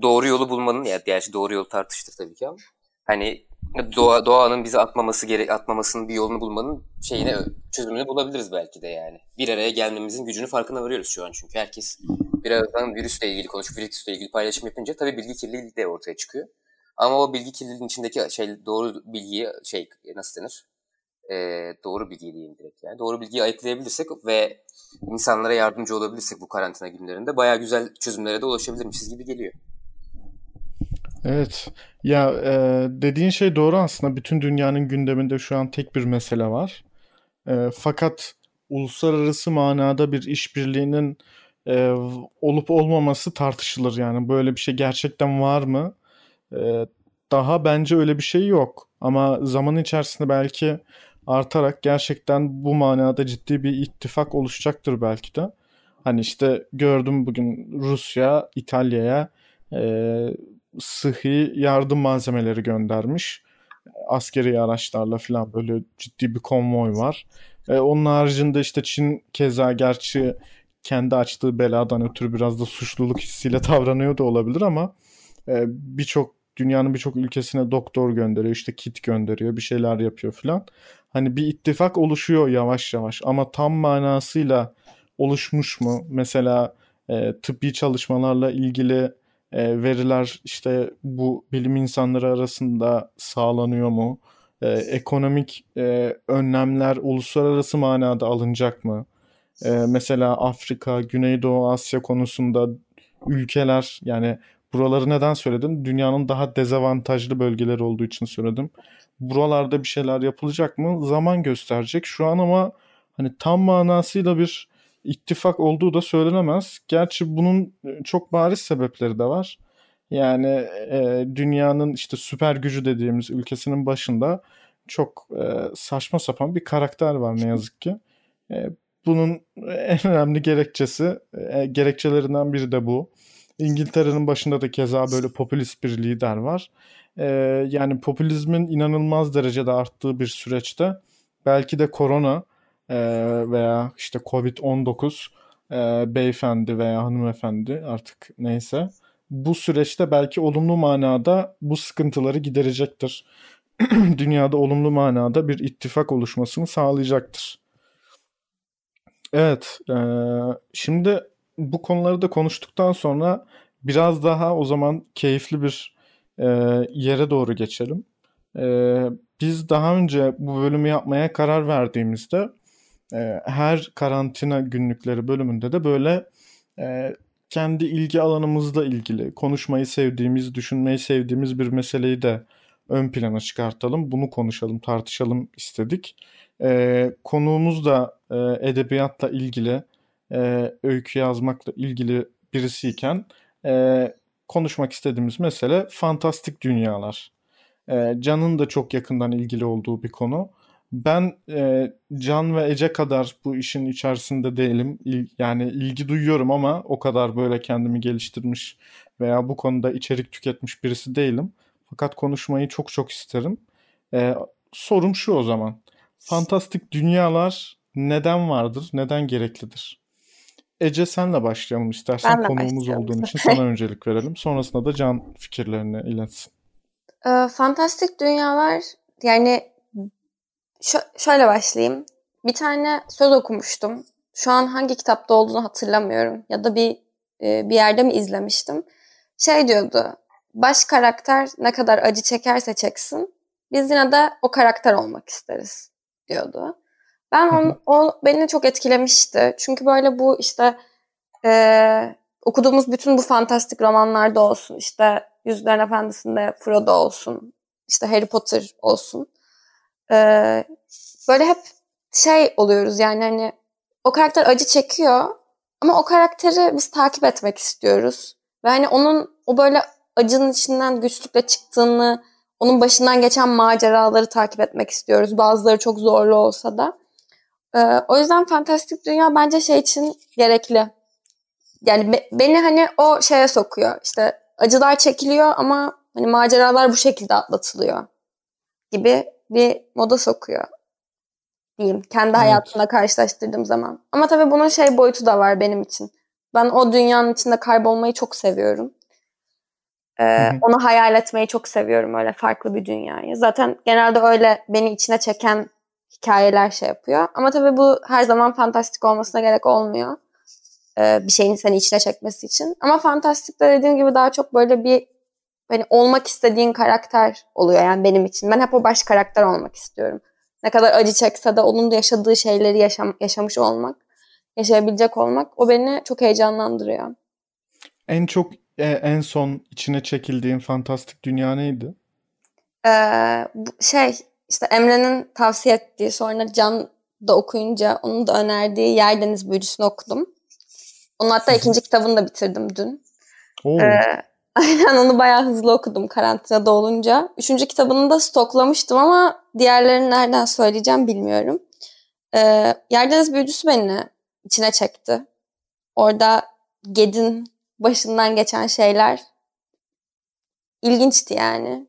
doğru yolu bulmanın ya gerçi doğru yol tartıştır tabii ki ama hani doğa, doğanın bizi atmaması gerek atmamasının bir yolunu bulmanın şeyine çözümünü bulabiliriz belki de yani. Bir araya gelmemizin gücünü farkına varıyoruz şu an çünkü herkes bir aradan virüsle ilgili konuşup virüsle ilgili paylaşım yapınca tabii bilgi kirliliği de ortaya çıkıyor. Ama o bilgi kirliliğinin içindeki şey doğru bilgiyi şey nasıl denir? Ee, doğru bilgiyi diyeyim direkt yani. Doğru bilgiyi ayıklayabilirsek ve insanlara yardımcı olabilirsek bu karantina günlerinde bayağı güzel çözümlere de ulaşabilirmişiz gibi geliyor. Evet. Ya e, dediğin şey doğru aslında. Bütün dünyanın gündeminde şu an tek bir mesele var. E, fakat uluslararası manada bir işbirliğinin e, olup olmaması tartışılır yani. Böyle bir şey gerçekten var mı? E, daha bence öyle bir şey yok. Ama zaman içerisinde belki artarak gerçekten bu manada ciddi bir ittifak oluşacaktır belki de. Hani işte gördüm bugün Rusya İtalya'ya e, sıhhi yardım malzemeleri göndermiş. Askeri araçlarla falan böyle ciddi bir konvoy var. E, onun haricinde işte Çin keza gerçi kendi açtığı beladan ötürü biraz da suçluluk hissiyle davranıyor da olabilir ama e, birçok dünyanın birçok ülkesine doktor gönderiyor, işte kit gönderiyor, bir şeyler yapıyor falan. Hani bir ittifak oluşuyor yavaş yavaş ama tam manasıyla oluşmuş mu? Mesela e, tıbbi çalışmalarla ilgili e, veriler işte bu bilim insanları arasında sağlanıyor mu? E, ekonomik e, önlemler uluslararası manada alınacak mı? E, mesela Afrika, Güneydoğu Asya konusunda ülkeler yani buraları neden söyledim? Dünyanın daha dezavantajlı bölgeleri olduğu için söyledim. Buralarda bir şeyler yapılacak mı? Zaman gösterecek. Şu an ama hani tam manasıyla bir ittifak olduğu da söylenemez. Gerçi bunun çok bariz sebepleri de var. Yani e, dünyanın işte süper gücü dediğimiz ülkesinin başında çok e, saçma sapan bir karakter var ne yazık ki. E, bunun en önemli gerekçesi, e, gerekçelerinden biri de bu. İngiltere'nin başında da keza böyle popülist bir lider var. E, yani popülizmin inanılmaz derecede arttığı bir süreçte belki de korona e, veya işte Covid-19 e, beyefendi veya hanımefendi artık neyse bu süreçte belki olumlu manada bu sıkıntıları giderecektir. Dünyada olumlu manada bir ittifak oluşmasını sağlayacaktır. Evet, e, şimdi bu konuları da konuştuktan sonra biraz daha o zaman keyifli bir e, yere doğru geçelim. E, biz daha önce bu bölümü yapmaya karar verdiğimizde e, her karantina günlükleri bölümünde de böyle e, kendi ilgi alanımızla ilgili konuşmayı sevdiğimiz, düşünmeyi sevdiğimiz bir meseleyi de ön plana çıkartalım. Bunu konuşalım, tartışalım istedik. E, konuğumuz da e, edebiyatla ilgili, e, öykü yazmakla ilgili birisiyken e, konuşmak istediğimiz mesele fantastik dünyalar. E, Can'ın da çok yakından ilgili olduğu bir konu. Ben e, Can ve Ece kadar bu işin içerisinde değilim. İl, yani ilgi duyuyorum ama o kadar böyle kendimi geliştirmiş veya bu konuda içerik tüketmiş birisi değilim. Fakat konuşmayı çok çok isterim. E, sorum şu o zaman. Fantastik dünyalar neden vardır, neden gereklidir? Ece senle başlayalım istersen. Ben Konuğumuz olduğun için sana öncelik verelim. Sonrasında da Can fikirlerini iletsin. Ee, fantastik dünyalar yani şöyle başlayayım. Bir tane söz okumuştum. Şu an hangi kitapta olduğunu hatırlamıyorum. Ya da bir e, bir yerde mi izlemiştim. Şey diyordu. Baş karakter ne kadar acı çekerse çeksin. Biz yine de o karakter olmak isteriz diyordu. Ben onu, o beni çok etkilemişti. Çünkü böyle bu işte e, okuduğumuz bütün bu fantastik romanlarda olsun, işte Yüzüklerin Efendisi'nde Frodo olsun, işte Harry Potter olsun. E, böyle hep şey oluyoruz yani hani o karakter acı çekiyor ama o karakteri biz takip etmek istiyoruz. Ve hani onun o böyle acının içinden güçlükle çıktığını, onun başından geçen maceraları takip etmek istiyoruz. Bazıları çok zorlu olsa da. Ee, o yüzden fantastik dünya bence şey için gerekli. Yani be, beni hani o şeye sokuyor. İşte acılar çekiliyor ama hani maceralar bu şekilde atlatılıyor gibi bir moda sokuyor diyeyim. Kendi evet. hayatımla karşılaştırdığım zaman. Ama tabii bunun şey boyutu da var benim için. Ben o dünyanın içinde kaybolmayı çok seviyorum. Ee, Onu hayal etmeyi çok seviyorum öyle farklı bir dünyayı. Zaten genelde öyle beni içine çeken hikayeler şey yapıyor. Ama tabii bu her zaman fantastik olmasına gerek olmuyor. Ee, bir şeyin seni içine çekmesi için. Ama fantastikte dediğim gibi daha çok böyle bir hani olmak istediğin karakter oluyor yani benim için. Ben hep o baş karakter olmak istiyorum. Ne kadar acı çekse de onun da yaşadığı şeyleri yaşam, yaşamış olmak, yaşayabilecek olmak o beni çok heyecanlandırıyor. En çok e, en son içine çekildiğin fantastik dünya neydi? Ee, şey işte Emre'nin tavsiye ettiği sonra Can da okuyunca onun da önerdiği Yer Deniz Büyücüsü'nü okudum. Onun hatta ikinci kitabını da bitirdim dün. Oo. Ee, aynen onu bayağı hızlı okudum karantinada olunca. Üçüncü kitabını da stoklamıştım ama diğerlerini nereden söyleyeceğim bilmiyorum. Ee, Yer Deniz Büyücüsü beni içine çekti. Orada Ged'in başından geçen şeyler ilginçti yani.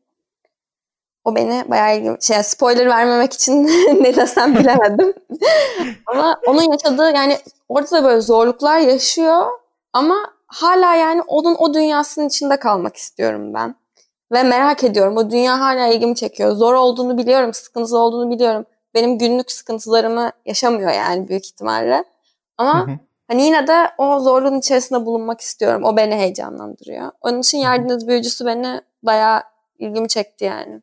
O beni bayağı ilgim, şey, spoiler vermemek için ne desem bilemedim. ama onun yaşadığı yani orada da böyle zorluklar yaşıyor ama hala yani onun o dünyasının içinde kalmak istiyorum ben. Ve merak ediyorum. O dünya hala ilgimi çekiyor. Zor olduğunu biliyorum, sıkıntılı olduğunu biliyorum. Benim günlük sıkıntılarımı yaşamıyor yani büyük ihtimalle. Ama hani yine de o zorluğun içerisinde bulunmak istiyorum. O beni heyecanlandırıyor. Onun için Yardımcı Büyücüsü beni bayağı ilgimi çekti yani.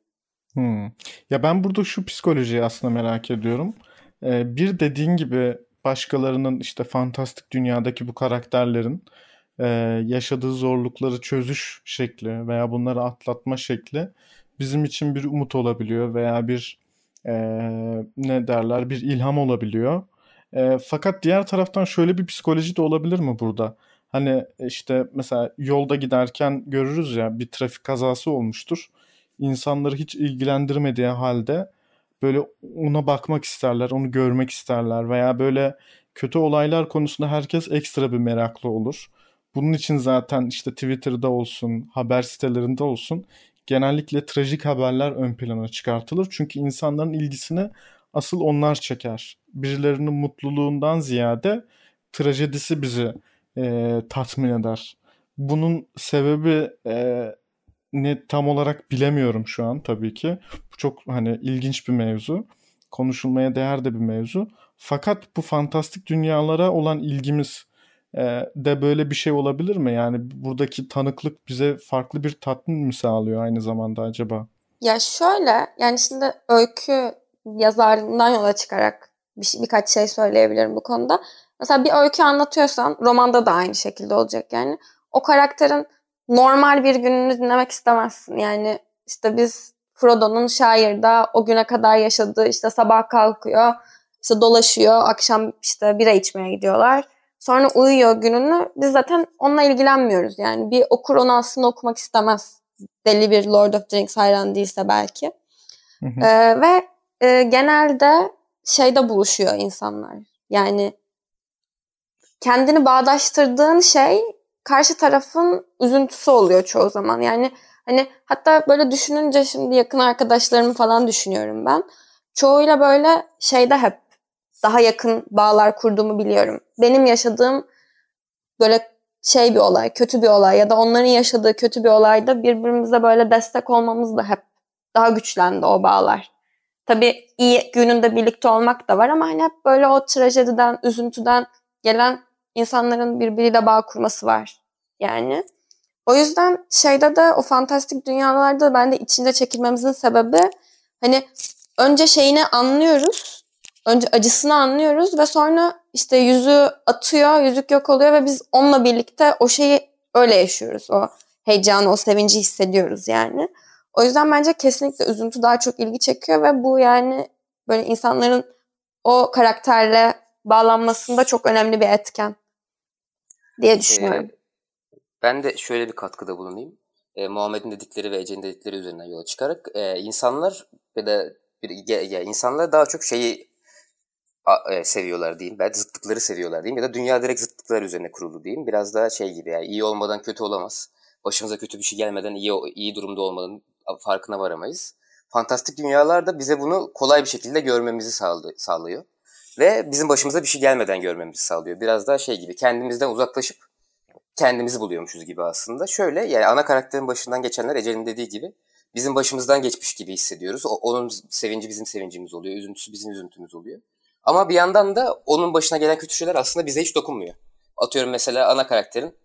Hmm. Ya ben burada şu psikolojiyi aslında merak ediyorum. Ee, bir dediğin gibi başkalarının işte fantastik dünyadaki bu karakterlerin e, yaşadığı zorlukları çözüş şekli veya bunları atlatma şekli bizim için bir umut olabiliyor veya bir e, ne derler bir ilham olabiliyor. E, fakat diğer taraftan şöyle bir psikoloji de olabilir mi burada? Hani işte mesela yolda giderken görürüz ya bir trafik kazası olmuştur insanları hiç ilgilendirmediği halde böyle ona bakmak isterler, onu görmek isterler veya böyle kötü olaylar konusunda herkes ekstra bir meraklı olur. Bunun için zaten işte Twitter'da olsun, haber sitelerinde olsun genellikle trajik haberler ön plana çıkartılır. Çünkü insanların ilgisini asıl onlar çeker. Birilerinin mutluluğundan ziyade trajedisi bizi e, tatmin eder. Bunun sebebi e, ne tam olarak bilemiyorum şu an tabii ki. Bu çok hani ilginç bir mevzu. Konuşulmaya değer de bir mevzu. Fakat bu fantastik dünyalara olan ilgimiz de böyle bir şey olabilir mi? Yani buradaki tanıklık bize farklı bir tatmin mi sağlıyor aynı zamanda acaba? Ya şöyle yani şimdi öykü yazarından yola çıkarak bir, şey, birkaç şey söyleyebilirim bu konuda. Mesela bir öykü anlatıyorsan romanda da aynı şekilde olacak yani. O karakterin normal bir gününü dinlemek istemezsin. Yani işte biz Frodo'nun şairde o güne kadar yaşadığı işte sabah kalkıyor, işte dolaşıyor, akşam işte bira içmeye gidiyorlar. Sonra uyuyor gününü. Biz zaten onunla ilgilenmiyoruz. Yani bir okur onu aslında okumak istemez. Deli bir Lord of the Rings hayran değilse belki. Hı hı. Ee, ve e, genelde şeyde buluşuyor insanlar. Yani kendini bağdaştırdığın şey karşı tarafın üzüntüsü oluyor çoğu zaman. Yani hani hatta böyle düşününce şimdi yakın arkadaşlarımı falan düşünüyorum ben. Çoğuyla böyle şeyde hep daha yakın bağlar kurduğumu biliyorum. Benim yaşadığım böyle şey bir olay, kötü bir olay ya da onların yaşadığı kötü bir olayda birbirimize böyle destek olmamız da hep daha güçlendi o bağlar. Tabii iyi gününde birlikte olmak da var ama hani hep böyle o trajediden, üzüntüden gelen insanların birbiriyle bağ kurması var. Yani o yüzden şeyde de o fantastik dünyalarda ben de içinde çekilmemizin sebebi hani önce şeyini anlıyoruz. Önce acısını anlıyoruz ve sonra işte yüzü atıyor, yüzük yok oluyor ve biz onunla birlikte o şeyi öyle yaşıyoruz. O heyecanı, o sevinci hissediyoruz yani. O yüzden bence kesinlikle üzüntü daha çok ilgi çekiyor ve bu yani böyle insanların o karakterle bağlanmasında çok önemli bir etken diye düşünüyorum. Ee, ben de şöyle bir katkıda bulunayım. Ee, Muhammed'in dedikleri ve Ece'nin dedikleri üzerinden yola çıkarak e, insanlar ya da bir, ya, ya insanlar daha çok şeyi seviyorlar diyeyim. Belki zıtlıkları seviyorlar diyeyim ya da dünya direkt zıtlıklar üzerine kurulu diyeyim. Biraz daha şey gibi yani iyi olmadan kötü olamaz. Başımıza kötü bir şey gelmeden iyi iyi durumda olmanın farkına varamayız. Fantastik dünyalar da bize bunu kolay bir şekilde görmemizi sağlıyor. Ve bizim başımıza bir şey gelmeden görmemizi sağlıyor. Biraz daha şey gibi kendimizden uzaklaşıp kendimizi buluyormuşuz gibi aslında. Şöyle yani ana karakterin başından geçenler Ece'nin dediği gibi bizim başımızdan geçmiş gibi hissediyoruz. O, onun sevinci bizim sevincimiz oluyor. Üzüntüsü bizim üzüntümüz oluyor. Ama bir yandan da onun başına gelen kötü şeyler aslında bize hiç dokunmuyor. Atıyorum mesela ana karakterin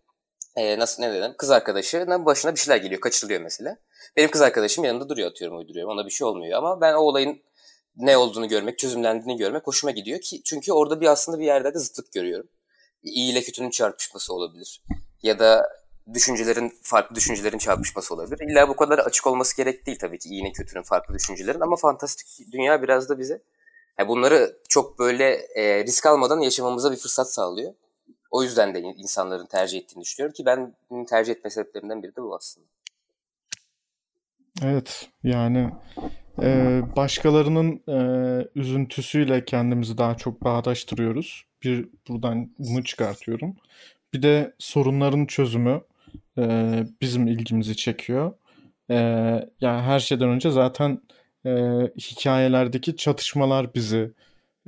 e, nasıl ne dedim kız arkadaşının başına bir şeyler geliyor kaçırılıyor mesela. Benim kız arkadaşım yanında duruyor atıyorum uyduruyorum ona bir şey olmuyor ama ben o olayın ne olduğunu görmek, çözümlendiğini görmek hoşuma gidiyor ki çünkü orada bir aslında bir yerde de zıtlık görüyorum. İyi ile kötünün çarpışması olabilir. Ya da düşüncelerin, farklı düşüncelerin çarpışması olabilir. İlla bu kadar açık olması gerek değil tabii ki iyinin kötünün farklı düşüncelerin ama fantastik dünya biraz da bize yani bunları çok böyle e, risk almadan yaşamamıza bir fırsat sağlıyor. O yüzden de insanların tercih ettiğini düşünüyorum ki ben tercih etme sebeplerinden biri de bu aslında. Evet yani e, başkalarının e, üzüntüsüyle kendimizi daha çok bağdaştırıyoruz. Bir buradan bunu çıkartıyorum. Bir de sorunların çözümü e, bizim ilgimizi çekiyor. E, yani her şeyden önce zaten e, hikayelerdeki çatışmalar bizi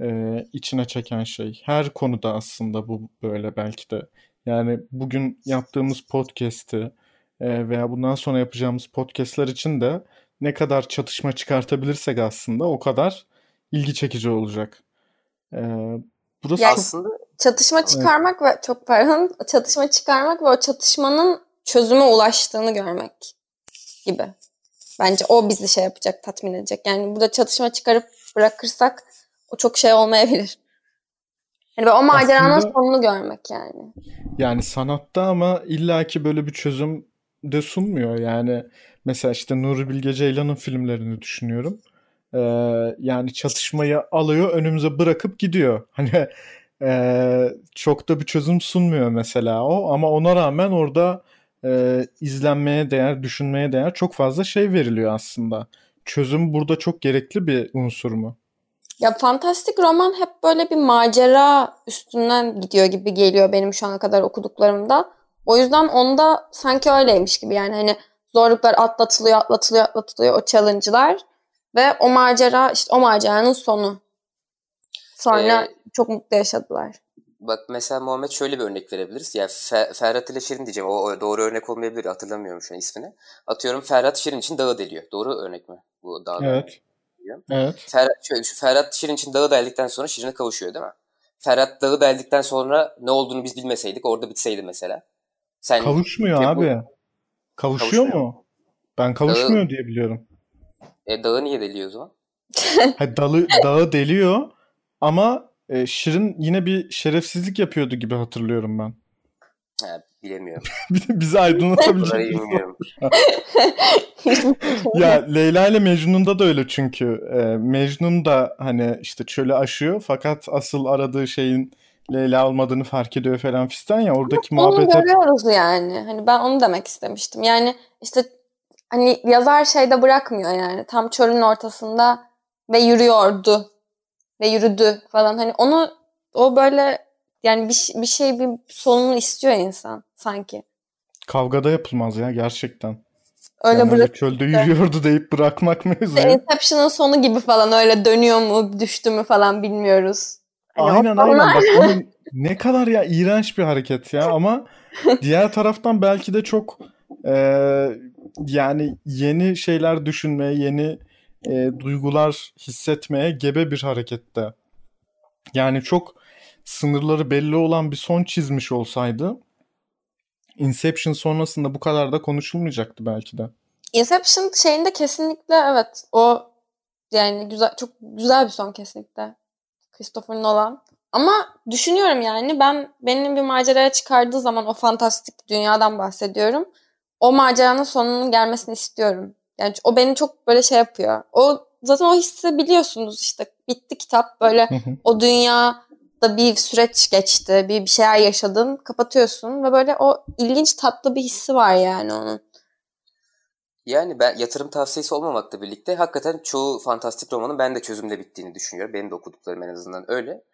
e, içine çeken şey. Her konuda aslında bu böyle belki de. Yani bugün yaptığımız podcast'i e, veya bundan sonra yapacağımız podcast'ler için de ne kadar çatışma çıkartabilirsek aslında o kadar ilgi çekici olacak. E, burası ya aslında çatışma çıkarmak evet. ve çok pardon çatışma çıkarmak ve o çatışmanın çözüme ulaştığını görmek gibi. Bence o bizi şey yapacak, tatmin edecek. Yani burada çatışma çıkarıp bırakırsak o çok şey olmayabilir. Yani o maceranın Aslında, sonunu görmek yani. Yani sanatta ama illaki böyle bir çözüm de sunmuyor. Yani mesela işte Nuri Bilge Ceylan'ın filmlerini düşünüyorum. Ee, yani çatışmayı alıyor önümüze bırakıp gidiyor. Hani e, çok da bir çözüm sunmuyor mesela o ama ona rağmen orada e, izlenmeye değer, düşünmeye değer çok fazla şey veriliyor aslında. Çözüm burada çok gerekli bir unsur mu? Ya fantastik roman hep böyle bir macera üstünden gidiyor gibi geliyor benim şu ana kadar okuduklarımda. O yüzden onda sanki öyleymiş gibi yani hani zorluklar atlatılıyor, atlatılıyor, atlatılıyor o challenge'lar ve o macera işte o maceranın sonu. Sonra ee, çok mutlu yaşadılar. Bak mesela Muhammed şöyle bir örnek verebiliriz. Yani Fer Ferhat ile Şirin diyeceğim. O, o doğru örnek olmayabilir. Hatırlamıyorum şu an ismini. Atıyorum Ferhat Şirin için dağı deliyor. Doğru örnek mi? Bu dağ Evet. Deliyor. Evet. Ferhat, şöyle, şu Ferhat Şirin için dağı deldikten sonra Şirin'e kavuşuyor değil mi? Ferhat dağı deldikten sonra ne olduğunu biz bilmeseydik orada bitseydi mesela. Sen Kavuşmuyor abi. Bu... Kavuşuyor, Kavuşmuyor mu? Ben kavuşmuyor dağı... diye biliyorum. E dağı niye deliyor o zaman? ha, dalı, dağı deliyor ama e, Şirin yine bir şerefsizlik yapıyordu gibi hatırlıyorum ben. Ha, bilemiyorum. Bizi aydınlatabilecek ya Leyla ile Mecnun'da da öyle çünkü. E, Mecnun da hani işte çölü aşıyor fakat asıl aradığı şeyin ele almadığını fark ediyor falan fistan ya oradaki Onu muhabbet görüyoruz yani. Hani ben onu demek istemiştim. Yani işte hani yazar şeyde bırakmıyor yani. Tam çölün ortasında ve yürüyordu ve yürüdü falan. Hani onu o böyle yani bir, bir şey bir sonunu istiyor insan sanki. kavgada yapılmaz ya gerçekten. Öyle Yani bırak. çölde yürüyordu deyip bırakmak mevzu. İşte Inception'ın sonu gibi falan öyle dönüyor mu düştü mü falan bilmiyoruz. Hani Aynen aynen bak onun ne kadar ya iğrenç bir hareket ya ama diğer taraftan belki de çok e, yani yeni şeyler düşünmeye, yeni e, duygular hissetmeye gebe bir harekette. Yani çok sınırları belli olan bir son çizmiş olsaydı Inception sonrasında bu kadar da konuşulmayacaktı belki de. Inception şeyinde kesinlikle evet o yani güzel çok güzel bir son kesinlikle. Christopher Nolan. Ama düşünüyorum yani ben benim bir maceraya çıkardığı zaman o fantastik dünyadan bahsediyorum. O maceranın sonunun gelmesini istiyorum. Yani o beni çok böyle şey yapıyor. O zaten o hissi biliyorsunuz işte bitti kitap böyle o dünyada bir süreç geçti, bir, bir şeyler yaşadın, kapatıyorsun ve böyle o ilginç tatlı bir hissi var yani onun. Yani ben yatırım tavsiyesi olmamakla birlikte hakikaten çoğu fantastik romanın ben de çözümle bittiğini düşünüyorum. Benim de okuduklarım en azından öyle.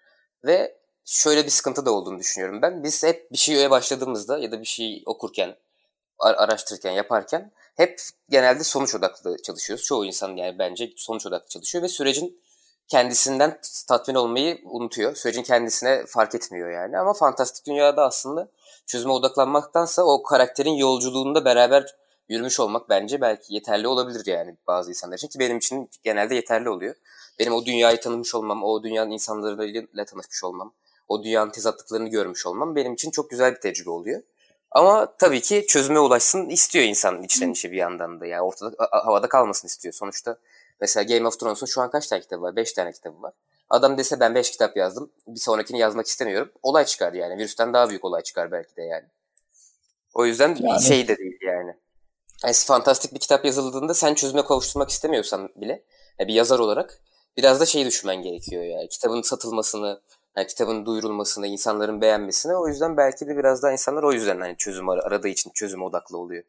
Ve şöyle bir sıkıntı da olduğunu düşünüyorum ben. Biz hep bir şeye başladığımızda ya da bir şey okurken, ar- araştırırken, yaparken hep genelde sonuç odaklı çalışıyoruz. Çoğu insan yani bence sonuç odaklı çalışıyor ve sürecin kendisinden tatmin olmayı unutuyor. Sürecin kendisine fark etmiyor yani. Ama fantastik dünyada aslında çözüme odaklanmaktansa o karakterin yolculuğunda beraber yürümüş olmak bence belki yeterli olabilir yani bazı insanlar için ki benim için genelde yeterli oluyor. Benim o dünyayı tanımış olmam, o dünyanın insanlarıyla tanışmış olmam, o dünyanın tezatlıklarını görmüş olmam benim için çok güzel bir tecrübe oluyor. Ama tabii ki çözüme ulaşsın istiyor insan içten içe bir yandan da. Yani ortada havada kalmasın istiyor. Sonuçta mesela Game of Thrones'un şu an kaç tane kitabı var? 5 tane kitabı var. Adam dese ben 5 kitap yazdım. Bir sonrakini yazmak istemiyorum. Olay çıkar yani. Virüsten daha büyük olay çıkar belki de yani. O yüzden Yani- şey de değil yani. Yani fantastik bir kitap yazıldığında sen çözüme kavuşturmak istemiyorsan bile yani bir yazar olarak biraz da şey düşünmen gerekiyor yani. Kitabın satılmasını, yani kitabın duyurulmasını, insanların beğenmesini. O yüzden belki de biraz daha insanlar o yüzden hani çözüm ar- aradığı için çözüm odaklı oluyor.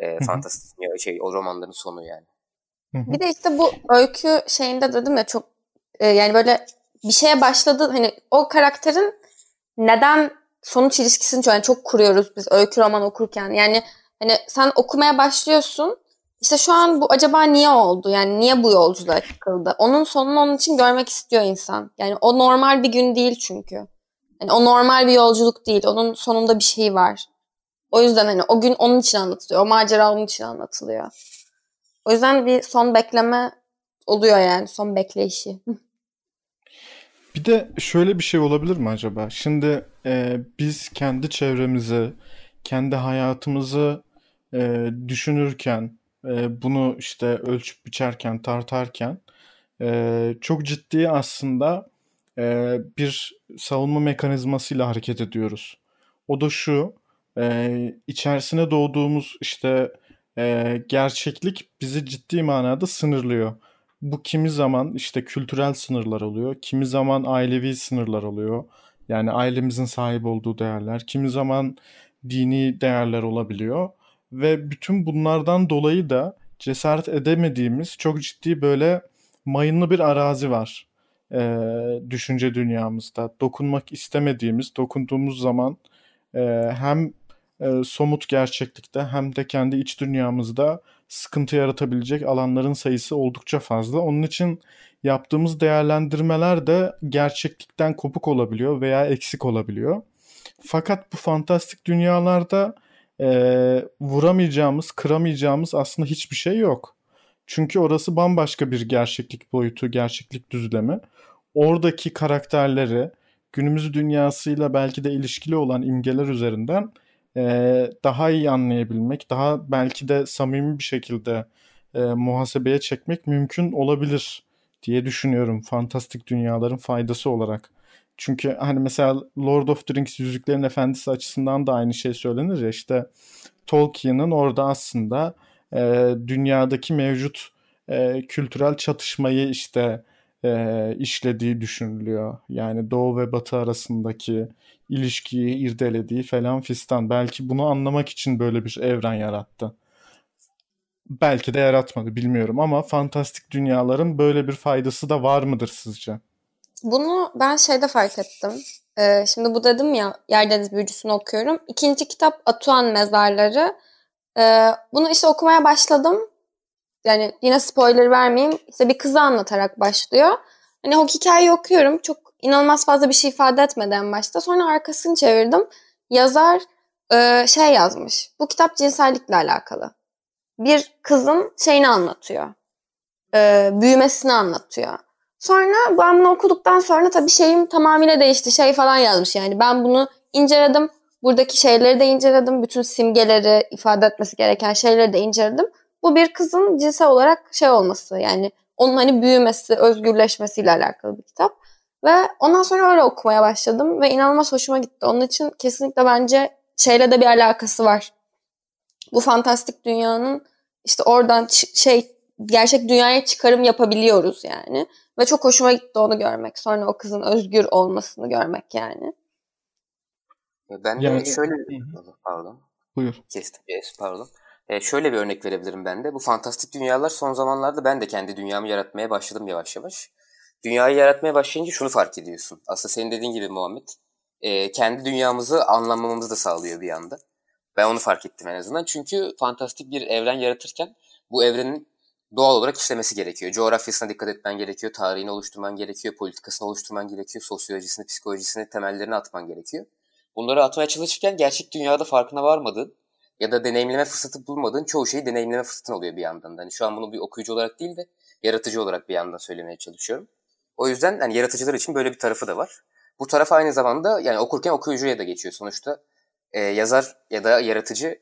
Hı. fantastik şey o romanların sonu yani. Bir de işte bu öykü şeyinde dedim ya çok e, yani böyle bir şeye başladı hani o karakterin neden sonuç ilişkisini çok, yani çok kuruyoruz biz öykü roman okurken. Yani hani sen okumaya başlıyorsun işte şu an bu acaba niye oldu? Yani niye bu yolculuğa çıkıldı? Onun sonunu onun için görmek istiyor insan. Yani o normal bir gün değil çünkü. Yani o normal bir yolculuk değil. Onun sonunda bir şey var. O yüzden hani o gün onun için anlatılıyor. O macera onun için anlatılıyor. O yüzden bir son bekleme oluyor yani son bekleyişi. Bir de şöyle bir şey olabilir mi acaba? Şimdi e, biz kendi çevremizi, kendi hayatımızı e, düşünürken, bunu işte ölçüp biçerken, tartarken çok ciddi aslında bir savunma mekanizmasıyla hareket ediyoruz. O da şu, içerisine doğduğumuz işte gerçeklik bizi ciddi manada sınırlıyor. Bu kimi zaman işte kültürel sınırlar oluyor, kimi zaman ailevi sınırlar oluyor. Yani ailemizin sahip olduğu değerler, kimi zaman dini değerler olabiliyor. Ve bütün bunlardan dolayı da cesaret edemediğimiz çok ciddi böyle mayınlı bir arazi var e, düşünce dünyamızda. Dokunmak istemediğimiz, dokunduğumuz zaman e, hem e, somut gerçeklikte hem de kendi iç dünyamızda sıkıntı yaratabilecek alanların sayısı oldukça fazla. Onun için yaptığımız değerlendirmeler de gerçeklikten kopuk olabiliyor veya eksik olabiliyor. Fakat bu fantastik dünyalarda e, vuramayacağımız, kıramayacağımız aslında hiçbir şey yok. Çünkü orası bambaşka bir gerçeklik boyutu, gerçeklik düzlemi. Oradaki karakterleri günümüz dünyasıyla belki de ilişkili olan imgeler üzerinden e, daha iyi anlayabilmek, daha belki de samimi bir şekilde e, muhasebeye çekmek mümkün olabilir diye düşünüyorum fantastik dünyaların faydası olarak. Çünkü hani mesela Lord of the Rings Yüzüklerin Efendisi açısından da aynı şey söylenir ya işte Tolkien'in orada aslında e, dünyadaki mevcut e, kültürel çatışmayı işte e, işlediği düşünülüyor. Yani Doğu ve Batı arasındaki ilişkiyi irdelediği falan fistan. Belki bunu anlamak için böyle bir evren yarattı. Belki de yaratmadı bilmiyorum ama fantastik dünyaların böyle bir faydası da var mıdır sizce? Bunu ben şeyde fark ettim. Ee, şimdi bu dedim ya Yerdeniz Büyücüsü'nü okuyorum. İkinci kitap Atuan Mezarları. Ee, bunu işte okumaya başladım. Yani yine spoiler vermeyeyim. İşte bir kızı anlatarak başlıyor. Hani o hikayeyi okuyorum. Çok inanılmaz fazla bir şey ifade etmedi en başta. Sonra arkasını çevirdim. Yazar e, şey yazmış. Bu kitap cinsellikle alakalı. Bir kızın şeyini anlatıyor. E, büyümesini anlatıyor. Sonra ben bunu okuduktan sonra tabii şeyim tamamıyla değişti. Şey falan yazmış yani. Ben bunu inceledim. Buradaki şeyleri de inceledim. Bütün simgeleri, ifade etmesi gereken şeyleri de inceledim. Bu bir kızın cinsel olarak şey olması yani onun hani büyümesi, özgürleşmesiyle alakalı bir kitap. Ve ondan sonra öyle okumaya başladım ve inanılmaz hoşuma gitti. Onun için kesinlikle bence şeyle de bir alakası var. Bu fantastik dünyanın işte oradan şey gerçek dünyaya çıkarım yapabiliyoruz yani. Ve çok hoşuma gitti onu görmek. Sonra o kızın özgür olmasını görmek yani. Ben de yani, şöyle... Pardon. Buyur. Kestim. Yes, pardon. Ee, şöyle bir örnek verebilirim ben de. Bu fantastik dünyalar son zamanlarda ben de kendi dünyamı yaratmaya başladım yavaş yavaş. Dünyayı yaratmaya başlayınca şunu fark ediyorsun. Aslında senin dediğin gibi Muhammed. E, kendi dünyamızı anlamamızı da sağlıyor bir anda. Ben onu fark ettim en azından. Çünkü fantastik bir evren yaratırken bu evrenin doğal olarak işlemesi gerekiyor. Coğrafyasına dikkat etmen gerekiyor, tarihini oluşturman gerekiyor, politikasını oluşturman gerekiyor, sosyolojisini, psikolojisini, temellerini atman gerekiyor. Bunları atmaya çalışırken gerçek dünyada farkına varmadığın ya da deneyimleme fırsatı bulmadığın çoğu şeyi deneyimleme fırsatın oluyor bir yandan. Hani şu an bunu bir okuyucu olarak değil de yaratıcı olarak bir yandan söylemeye çalışıyorum. O yüzden yani yaratıcılar için böyle bir tarafı da var. Bu taraf aynı zamanda yani okurken okuyucuya da geçiyor. Sonuçta e, yazar ya da yaratıcı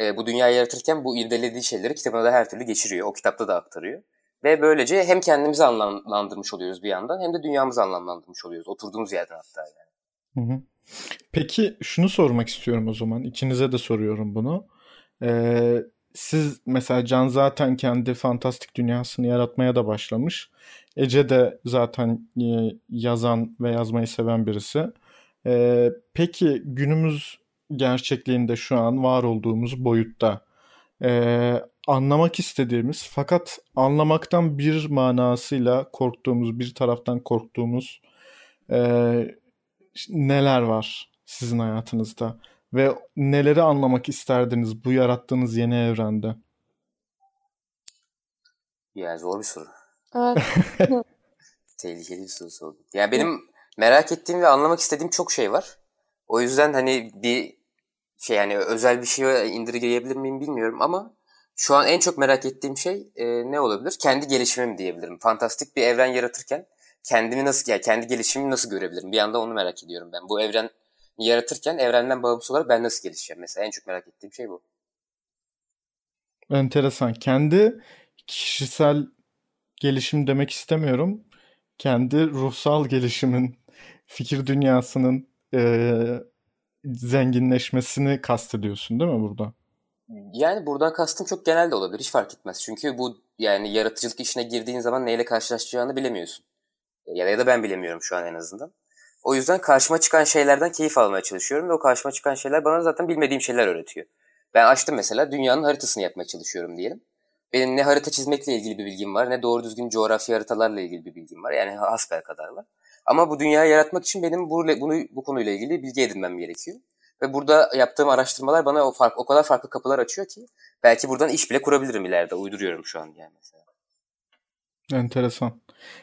e, bu dünyayı yaratırken bu irdelediği şeyleri kitabına da her türlü geçiriyor. O kitapta da aktarıyor. Ve böylece hem kendimizi anlamlandırmış oluyoruz bir yandan hem de dünyamızı anlamlandırmış oluyoruz. Oturduğumuz yerden hatta yani. Hı hı. Peki şunu sormak istiyorum o zaman. İkinize de soruyorum bunu. Ee, siz mesela Can zaten kendi fantastik dünyasını yaratmaya da başlamış. Ece de zaten e, yazan ve yazmayı seven birisi. Ee, peki günümüz gerçekliğinde şu an var olduğumuz boyutta e, anlamak istediğimiz fakat anlamaktan bir manasıyla korktuğumuz, bir taraftan korktuğumuz e, neler var sizin hayatınızda ve neleri anlamak isterdiniz bu yarattığınız yeni evrende? Ya zor bir soru. Evet. Tehlikeli bir soru sordum. Yani benim merak ettiğim ve anlamak istediğim çok şey var. O yüzden hani bir şey yani özel bir şey indirgeyebilir miyim bilmiyorum ama şu an en çok merak ettiğim şey e, ne olabilir? Kendi gelişimim diyebilirim. Fantastik bir evren yaratırken kendimi nasıl yani kendi gelişimimi nasıl görebilirim? Bir anda onu merak ediyorum ben. Bu evren yaratırken evrenden bağımsız olarak ben nasıl gelişeceğim mesela en çok merak ettiğim şey bu. Enteresan. Kendi kişisel gelişim demek istemiyorum. Kendi ruhsal gelişimin, fikir dünyasının e, zenginleşmesini kastediyorsun değil mi burada? Yani buradan kastım çok genel de olabilir. Hiç fark etmez. Çünkü bu yani yaratıcılık işine girdiğin zaman neyle karşılaşacağını bilemiyorsun. Ya da, ya da ben bilemiyorum şu an en azından. O yüzden karşıma çıkan şeylerden keyif almaya çalışıyorum ve o karşıma çıkan şeyler bana zaten bilmediğim şeyler öğretiyor. Ben açtım mesela dünyanın haritasını yapmaya çalışıyorum diyelim. Benim ne harita çizmekle ilgili bir bilgim var ne doğru düzgün coğrafya haritalarla ilgili bir bilgim var. Yani hasbel kadar var. Ama bu dünyayı yaratmak için benim bu, bunu, bu konuyla ilgili bilgi edinmem gerekiyor. Ve burada yaptığım araştırmalar bana o, fark, o kadar farklı kapılar açıyor ki belki buradan iş bile kurabilirim ileride. Uyduruyorum şu an yani mesela. Enteresan.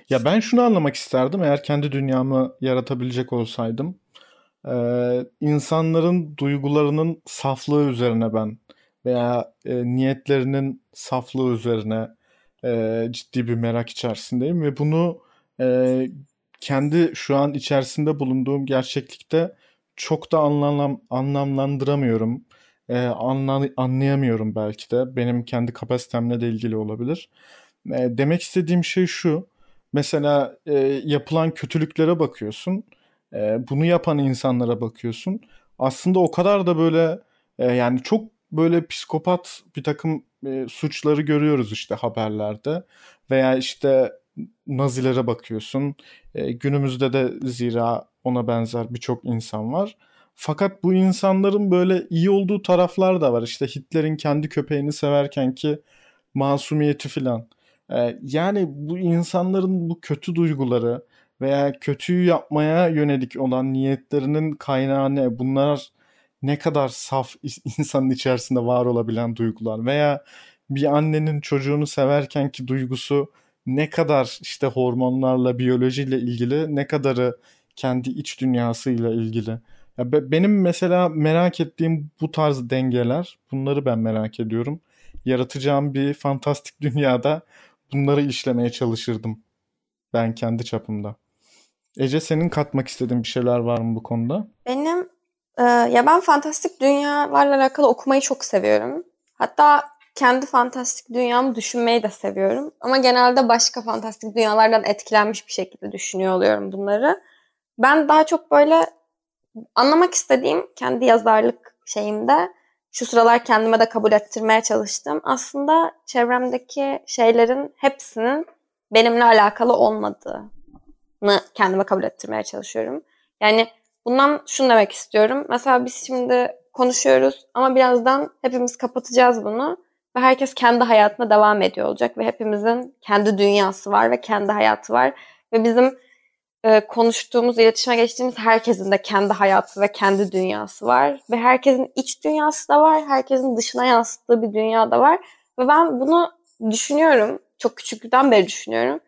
Ya ben şunu anlamak isterdim eğer kendi dünyamı yaratabilecek olsaydım. Ee, insanların duygularının saflığı üzerine ben veya e, niyetlerinin saflığı üzerine e, ciddi bir merak içerisindeyim ve bunu e, kendi şu an içerisinde bulunduğum gerçeklikte çok da anlam anlamlandıramıyorum. E, anla, anlayamıyorum belki de. Benim kendi kapasitemle de ilgili olabilir. E, demek istediğim şey şu. Mesela e, yapılan kötülüklere bakıyorsun. E, bunu yapan insanlara bakıyorsun. Aslında o kadar da böyle e, yani çok böyle psikopat bir takım e, suçları görüyoruz işte haberlerde. Veya işte Nazilere bakıyorsun. E, günümüzde de zira ona benzer birçok insan var. Fakat bu insanların böyle iyi olduğu taraflar da var. İşte Hitler'in kendi köpeğini severken ki masumiyeti filan. Ee, yani bu insanların bu kötü duyguları veya kötüyü yapmaya yönelik olan niyetlerinin kaynağı ne? Bunlar ne kadar saf insanın içerisinde var olabilen duygular veya bir annenin çocuğunu severken ki duygusu ne kadar işte hormonlarla, biyolojiyle ilgili, ne kadarı kendi iç dünyasıyla ilgili. Ya be, benim mesela merak ettiğim bu tarz dengeler, bunları ben merak ediyorum. Yaratacağım bir fantastik dünyada bunları işlemeye çalışırdım ben kendi çapımda. Ece senin katmak istediğin bir şeyler var mı bu konuda? Benim e, ya ben fantastik dünyalarla alakalı okumayı çok seviyorum. Hatta kendi fantastik dünyamı düşünmeyi de seviyorum. Ama genelde başka fantastik dünyalardan etkilenmiş bir şekilde düşünüyor oluyorum bunları. Ben daha çok böyle anlamak istediğim kendi yazarlık şeyimde şu sıralar kendime de kabul ettirmeye çalıştım. Aslında çevremdeki şeylerin hepsinin benimle alakalı olmadığını kendime kabul ettirmeye çalışıyorum. Yani bundan şunu demek istiyorum. Mesela biz şimdi konuşuyoruz ama birazdan hepimiz kapatacağız bunu ve herkes kendi hayatına devam ediyor olacak ve hepimizin kendi dünyası var ve kendi hayatı var ve bizim e, konuştuğumuz, iletişime geçtiğimiz herkesin de kendi hayatı ve kendi dünyası var. Ve herkesin iç dünyası da var, herkesin dışına yansıttığı bir dünya da var. Ve ben bunu düşünüyorum, çok küçüklükten beri düşünüyorum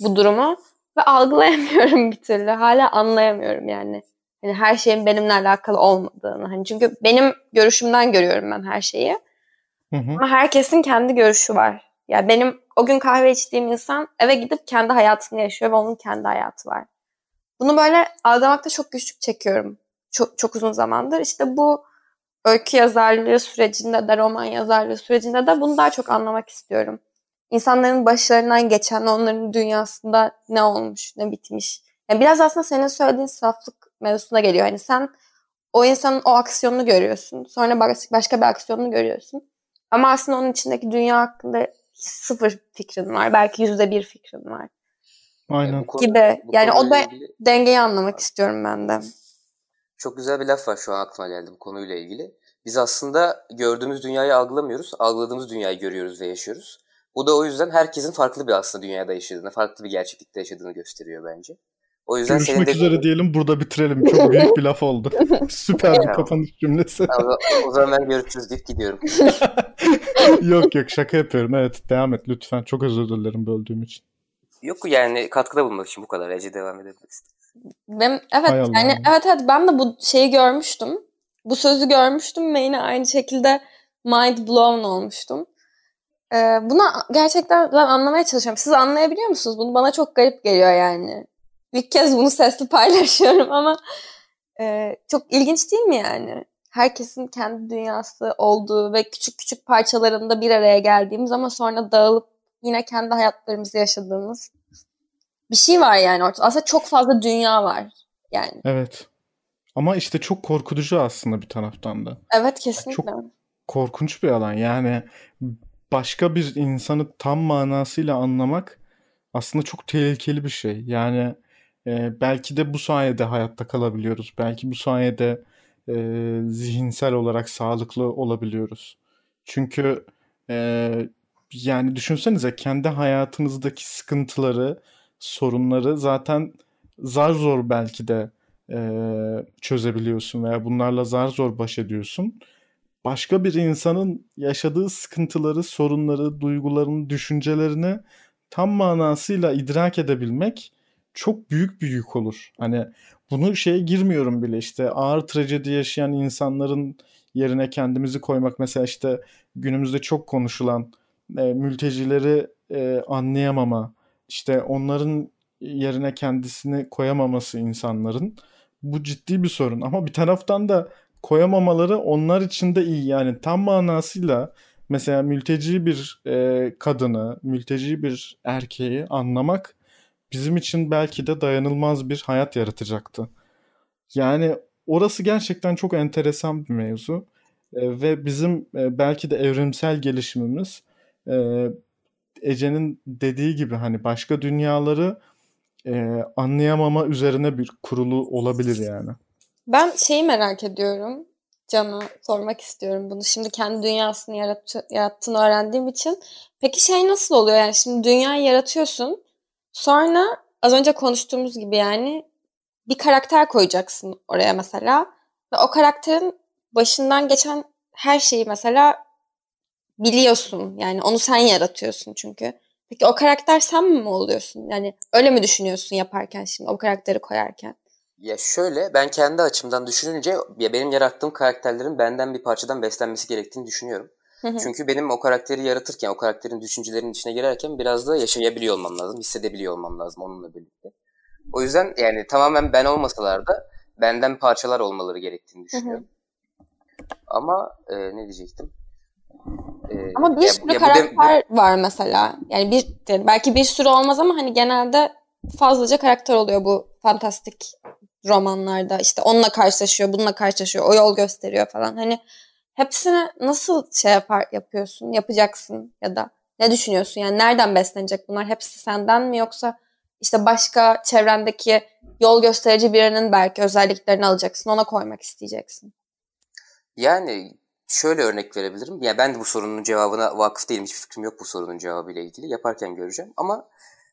bu durumu. Ve algılayamıyorum bir türlü, hala anlayamıyorum yani. Hani her şeyin benimle alakalı olmadığını. Hani çünkü benim görüşümden görüyorum ben her şeyi. Hı hı. Ama herkesin kendi görüşü var. Yani benim o gün kahve içtiğim insan eve gidip kendi hayatını yaşıyor ve onun kendi hayatı var. Bunu böyle algılamakta çok güçlük çekiyorum. Çok, çok uzun zamandır. İşte bu öykü yazarlığı sürecinde de, roman yazarlığı sürecinde de bunu daha çok anlamak istiyorum. İnsanların başlarından geçen, onların dünyasında ne olmuş, ne bitmiş. Yani biraz aslında senin söylediğin saflık mevzusuna geliyor. Hani sen o insanın o aksiyonunu görüyorsun. Sonra başka bir aksiyonunu görüyorsun. Ama aslında onun içindeki dünya hakkında sıfır fikrin var. Belki yüzde bir fikrin var. Aynen. Bu konu, gibi. Bu yani o da ilgili... dengeyi anlamak istiyorum ben de. Çok güzel bir laf var şu an aklıma geldi bu konuyla ilgili. Biz aslında gördüğümüz dünyayı algılamıyoruz. Algıladığımız dünyayı görüyoruz ve yaşıyoruz. Bu da o yüzden herkesin farklı bir aslında dünyada yaşadığını, farklı bir gerçeklikte yaşadığını gösteriyor bence. O yüzden Görüşmek üzere dediğin... diyelim burada bitirelim. Çok büyük bir laf oldu. Süper bir kapanış cümlesi. o zaman ben görüşürüz deyip gidiyorum. yok yok şaka yapıyorum. Evet devam et lütfen. Çok özür dilerim böldüğüm için. Yok yani katkıda bulunmak için bu kadar. Ece devam edebiliriz. Ben, evet Hay yani Allah. evet evet ben de bu şeyi görmüştüm. Bu sözü görmüştüm ve yine aynı şekilde mind blown olmuştum. Ee, buna gerçekten ben anlamaya çalışıyorum. Siz anlayabiliyor musunuz? Bunu bana çok garip geliyor yani. İlk kez bunu sesli paylaşıyorum ama e, çok ilginç değil mi yani? Herkesin kendi dünyası olduğu ve küçük küçük parçalarında bir araya geldiğimiz ama sonra dağılıp yine kendi hayatlarımızı yaşadığımız bir şey var yani ortada. Aslında çok fazla dünya var yani. Evet. Ama işte çok korkutucu aslında bir taraftan da. Evet kesinlikle. Çok korkunç bir alan. Yani başka bir insanı tam manasıyla anlamak aslında çok tehlikeli bir şey. Yani e, belki de bu sayede hayatta kalabiliyoruz. Belki bu sayede e, zihinsel olarak sağlıklı olabiliyoruz. Çünkü e, yani düşünsenize kendi hayatınızdaki sıkıntıları, sorunları zaten zar zor belki de e, çözebiliyorsun veya bunlarla zar zor baş ediyorsun. Başka bir insanın yaşadığı sıkıntıları, sorunları, duygularını, düşüncelerini tam manasıyla idrak edebilmek çok büyük bir yük olur. Hani bunu şeye girmiyorum bile işte ağır trajedi yaşayan insanların yerine kendimizi koymak mesela işte günümüzde çok konuşulan e, mültecileri e, anlayamama, işte onların yerine kendisini koyamaması insanların bu ciddi bir sorun. Ama bir taraftan da koyamamaları onlar için de iyi. Yani tam manasıyla mesela mülteci bir e, kadını, mülteci bir erkeği anlamak bizim için belki de dayanılmaz bir hayat yaratacaktı. Yani orası gerçekten çok enteresan bir mevzu. E, ve bizim e, belki de evrimsel gelişimimiz e, Ece'nin dediği gibi hani başka dünyaları anlayamama üzerine bir kurulu olabilir yani. Ben şeyi merak ediyorum. Can'a sormak istiyorum bunu. Şimdi kendi dünyasını yarat yarattığını öğrendiğim için. Peki şey nasıl oluyor? Yani şimdi dünyayı yaratıyorsun. Sonra az önce konuştuğumuz gibi yani bir karakter koyacaksın oraya mesela. Ve o karakterin başından geçen her şeyi mesela biliyorsun. Yani onu sen yaratıyorsun çünkü. Peki o karakter sen mi oluyorsun? Yani öyle mi düşünüyorsun yaparken şimdi o karakteri koyarken? Ya şöyle ben kendi açımdan düşününce ya benim yarattığım karakterlerin benden bir parçadan beslenmesi gerektiğini düşünüyorum. Çünkü benim o karakteri yaratırken, o karakterin düşüncelerinin içine girerken biraz da yaşayabiliyor olmam lazım, hissedebiliyor olmam lazım onunla birlikte. O yüzden yani tamamen ben olmasalar da benden parçalar olmaları gerektiğini düşünüyorum. Ama e, ne diyecektim? E, ama bir ya, sürü ya karakter de... var mesela. Yani bir yani belki bir sürü olmaz ama hani genelde fazlaca karakter oluyor bu fantastik romanlarda. İşte onunla karşılaşıyor, bununla karşılaşıyor, o yol gösteriyor falan. Hani hepsini nasıl şey yapar yapıyorsun, yapacaksın ya da ne düşünüyorsun? Yani nereden beslenecek bunlar? Hepsi senden mi yoksa işte başka çevrendeki yol gösterici birinin belki özelliklerini alacaksın, ona koymak isteyeceksin. Yani şöyle örnek verebilirim. Yani ben de bu sorunun cevabına vakıf değilim. Hiç fikrim yok bu sorunun cevabıyla ilgili. Yaparken göreceğim. Ama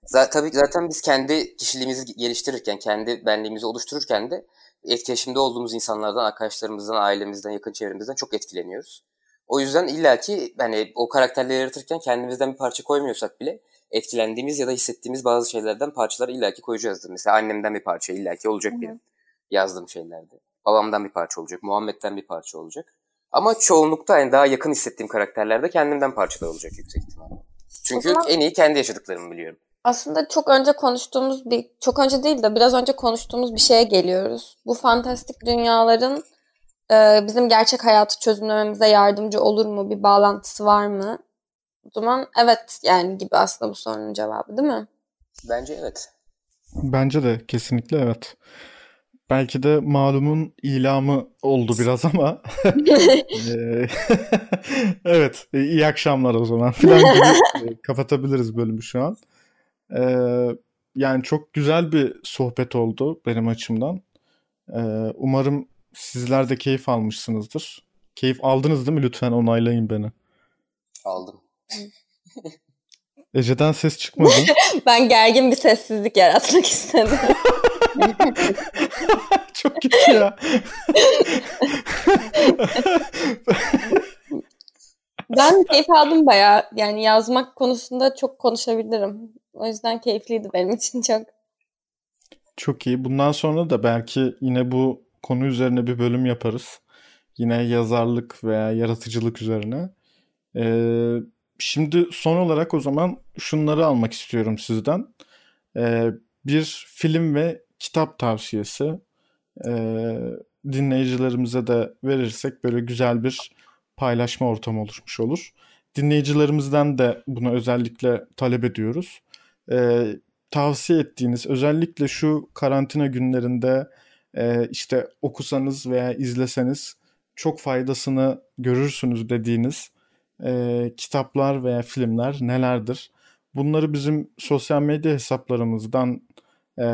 zaten, tabii zaten biz kendi kişiliğimizi geliştirirken, kendi benliğimizi oluştururken de etkileşimde olduğumuz insanlardan, arkadaşlarımızdan, ailemizden, yakın çevremizden çok etkileniyoruz. O yüzden illaki hani o karakterleri yaratırken kendimizden bir parça koymuyorsak bile etkilendiğimiz ya da hissettiğimiz bazı şeylerden parçalar illaki koyacağızdır. Mesela annemden bir parça illaki olacak Hı-hı. benim yazdığım şeylerde. Babamdan bir parça olacak, Muhammed'den bir parça olacak. Ama çoğunlukta yani daha yakın hissettiğim karakterlerde kendimden parçalar olacak yüksek ihtimalle. Çünkü zaman, en iyi kendi yaşadıklarımı biliyorum. Aslında çok önce konuştuğumuz bir, çok önce değil de biraz önce konuştuğumuz bir şeye geliyoruz. Bu fantastik dünyaların e, bizim gerçek hayatı çözümlememize yardımcı olur mu? Bir bağlantısı var mı? O zaman evet yani gibi aslında bu sorunun cevabı değil mi? Bence evet. Bence de kesinlikle evet. Belki de malumun ilamı oldu biraz ama. evet iyi akşamlar o zaman falan gibi kapatabiliriz bölümü şu an. Yani çok güzel bir sohbet oldu benim açımdan. Umarım sizler de keyif almışsınızdır. Keyif aldınız değil mi? Lütfen onaylayın beni. Aldım. Ece'den ses çıkmadı. ben gergin bir sessizlik yaratmak istedim. Çok kötü ya. ben keyif aldım baya. Yani yazmak konusunda çok konuşabilirim. O yüzden keyifliydi benim için çok. Çok iyi. Bundan sonra da belki yine bu konu üzerine bir bölüm yaparız. Yine yazarlık veya yaratıcılık üzerine. Ee, şimdi son olarak o zaman şunları almak istiyorum sizden. Ee, bir film ve kitap tavsiyesi e, dinleyicilerimize de verirsek böyle güzel bir paylaşma ortamı oluşmuş olur. Dinleyicilerimizden de bunu özellikle talep ediyoruz. E, tavsiye ettiğiniz özellikle şu karantina günlerinde e, işte okusanız veya izleseniz çok faydasını görürsünüz dediğiniz e, kitaplar veya filmler nelerdir? Bunları bizim sosyal medya hesaplarımızdan e,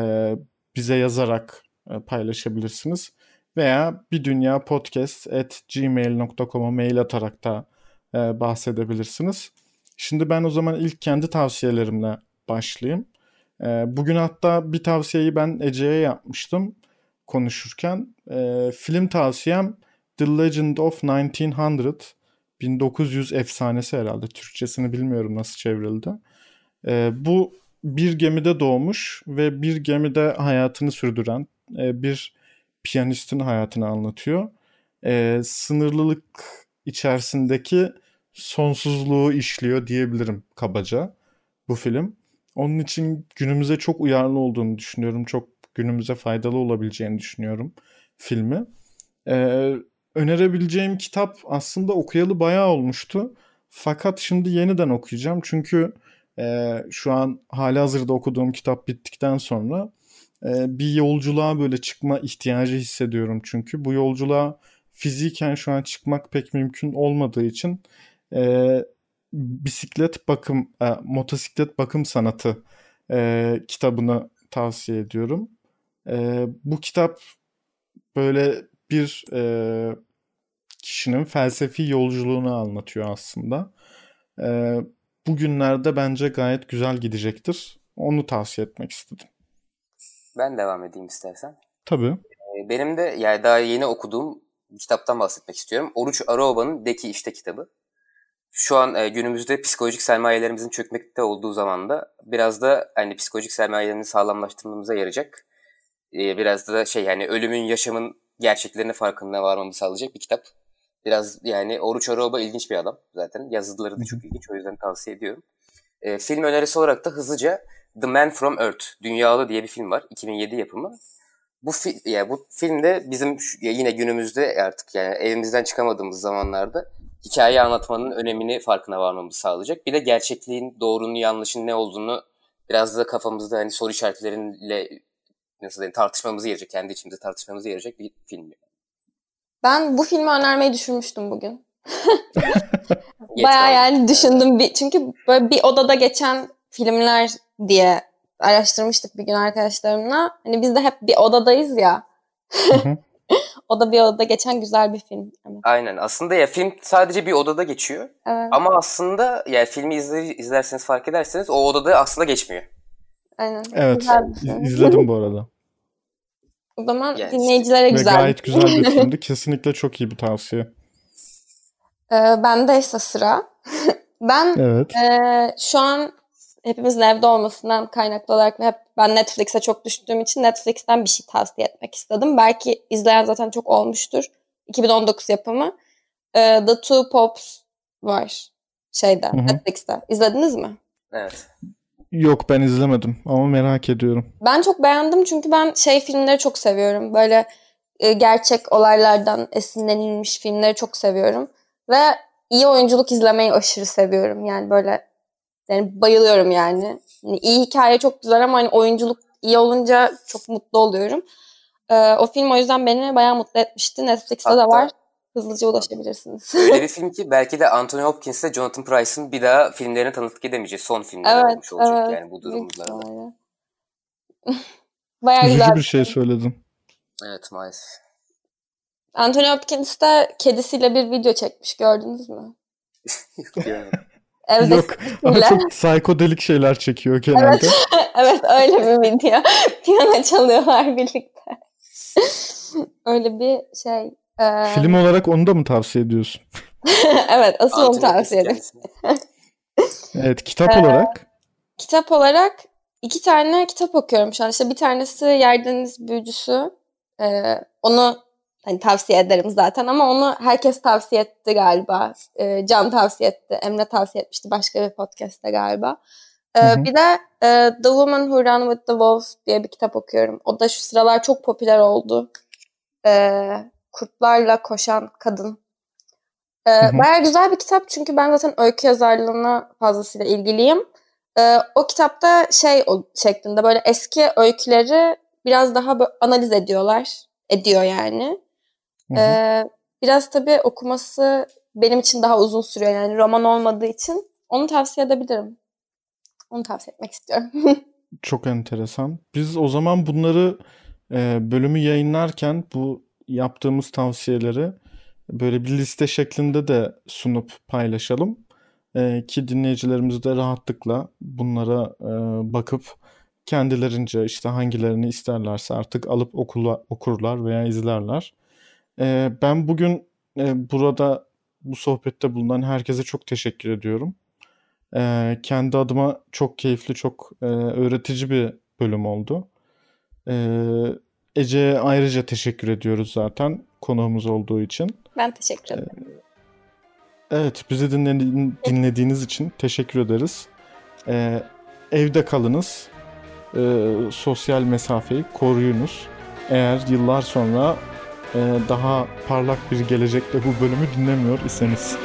bize yazarak e, paylaşabilirsiniz. Veya bir dünya podcast at gmail.com'a mail atarak da e, bahsedebilirsiniz. Şimdi ben o zaman ilk kendi tavsiyelerimle başlayayım. E, bugün hatta bir tavsiyeyi ben Ece'ye yapmıştım konuşurken. E, film tavsiyem The Legend of 1900 1900 efsanesi herhalde. Türkçesini bilmiyorum nasıl çevrildi. E, bu bir gemide doğmuş ve bir gemide hayatını sürdüren e, bir piyanistin hayatını anlatıyor. E, sınırlılık içerisindeki sonsuzluğu işliyor diyebilirim kabaca bu film. Onun için günümüze çok uyarlı olduğunu düşünüyorum. Çok günümüze faydalı olabileceğini düşünüyorum filmi. Ee, önerebileceğim kitap aslında okuyalı bayağı olmuştu. Fakat şimdi yeniden okuyacağım. Çünkü e, şu an hali hazırda okuduğum kitap bittikten sonra e, bir yolculuğa böyle çıkma ihtiyacı hissediyorum. Çünkü bu yolculuğa fiziken şu an çıkmak pek mümkün olmadığı için e, bisiklet bakım, e, motosiklet bakım sanatı e, kitabını tavsiye ediyorum. E, bu kitap böyle bir e, kişinin felsefi yolculuğunu anlatıyor aslında. E, bugünlerde bence gayet güzel gidecektir. Onu tavsiye etmek istedim. Ben devam edeyim istersen. Tabii. Ee, benim de yani daha yeni okuduğum kitaptan bahsetmek istiyorum. Oruç Aroba'nın Deki İşte kitabı. Şu an e, günümüzde psikolojik sermayelerimizin çökmekte olduğu zamanda biraz da hani psikolojik sermayelerini sağlamlaştırmamıza yarayacak. E, biraz da şey yani ölümün, yaşamın gerçeklerini farkında varmamızı sağlayacak bir kitap. Biraz yani Oruç Aroba ilginç bir adam zaten. Yazıları da çok ilginç o yüzden tavsiye ediyorum. E, film önerisi olarak da hızlıca The Man From Earth, Dünyalı diye bir film var. 2007 yapımı. Bu fi yani bu filmde bizim yine günümüzde artık yani evimizden çıkamadığımız zamanlarda hikaye anlatmanın önemini farkına varmamızı sağlayacak. Bir de gerçekliğin doğrunun yanlışın ne olduğunu biraz da kafamızda hani soru işaretleriyle nasıl diyeyim tartışmamızı yarayacak, kendi içimizde tartışmamızı yarayacak bir film. Ben bu filmi önermeyi düşünmüştüm bugün. Bayağı yani düşündüm. Bir, çünkü böyle bir odada geçen filmler diye araştırmıştık bir gün arkadaşlarımla. Hani biz de hep bir odadayız ya. o da bir odada geçen güzel bir film. Evet. Aynen. Aslında ya film sadece bir odada geçiyor. Evet. Ama aslında ya filmi izler, izlerseniz fark ederseniz o odada aslında geçmiyor. Aynen. Evet. İzledim bu arada. O zaman yes. dinleyicilere Ve güzel. gayet güzel bir filmdi. Kesinlikle çok iyi bir tavsiye. Ee, bende ise sıra. ben evet. e, şu an hepimizin evde olmasından kaynaklı olarak ve hep ben Netflix'e çok düştüğüm için Netflix'ten bir şey tavsiye etmek istedim. Belki izleyen zaten çok olmuştur. 2019 yapımı. E, The Two Pops var şeyde Hı-hı. Netflix'te. İzlediniz mi? Evet. Yok ben izlemedim ama merak ediyorum. Ben çok beğendim çünkü ben şey filmleri çok seviyorum. Böyle e, gerçek olaylardan esinlenilmiş filmleri çok seviyorum. Ve iyi oyunculuk izlemeyi aşırı seviyorum. Yani böyle yani bayılıyorum yani. Yani iyi hikaye çok güzel ama hani oyunculuk iyi olunca çok mutlu oluyorum. Ee, o film o yüzden beni bayağı mutlu etmişti. Netflix'te de var. Hızlıca ulaşabilirsiniz. Öyle bir film ki belki de Anthony Hopkins ile Jonathan Price'ın bir daha filmlerini tanıttık edemeyeceği son filmler evet, olmuş olacak evet. yani bu durumlarda. bayağı güzel. Üzücü bir şey söyledin. Evet maalesef. Anthony Hopkins de kedisiyle bir video çekmiş gördünüz mü? Yok Evde Yok ama çok psikodelik şeyler çekiyor genelde. Evet, evet öyle bir video. Piyano çalıyorlar birlikte. öyle bir şey. Ee... Film olarak onu da mı tavsiye ediyorsun? evet asıl onu tavsiye ediyorum. evet kitap ee, olarak? Kitap olarak iki tane kitap okuyorum şu an. İşte bir tanesi Yerdeniz Büyücüsü. Ee, onu hani tavsiye ederim zaten ama onu herkes tavsiye etti galiba. E, Can tavsiye etti, Emre tavsiye etmişti başka bir podcast'te galiba. E, hı hı. Bir de e, The Woman Who Ran With The Wolves diye bir kitap okuyorum. O da şu sıralar çok popüler oldu. E, kurtlarla koşan kadın. E, Baya güzel bir kitap çünkü ben zaten öykü yazarlığına fazlasıyla ilgiliyim. E, o kitapta şey o şeklinde böyle eski öyküleri biraz daha analiz ediyorlar. Ediyor yani. Ee, biraz tabii okuması benim için daha uzun sürüyor yani roman olmadığı için. Onu tavsiye edebilirim. Onu tavsiye etmek istiyorum. Çok enteresan. Biz o zaman bunları e, bölümü yayınlarken bu yaptığımız tavsiyeleri böyle bir liste şeklinde de sunup paylaşalım. E, ki dinleyicilerimiz de rahatlıkla bunlara e, bakıp kendilerince işte hangilerini isterlerse artık alıp okula, okurlar veya izlerler. Ee, ben bugün e, burada bu sohbette bulunan herkese çok teşekkür ediyorum. Ee, kendi adıma çok keyifli, çok e, öğretici bir bölüm oldu. Ee, Ece'ye ayrıca teşekkür ediyoruz zaten konuğumuz olduğu için. Ben teşekkür ederim. Evet, bizi dinlediğiniz için teşekkür ederiz. evde kalınız, sosyal mesafeyi koruyunuz. Eğer yıllar sonra ee, daha parlak bir gelecekte bu bölümü dinlemiyor iseniz.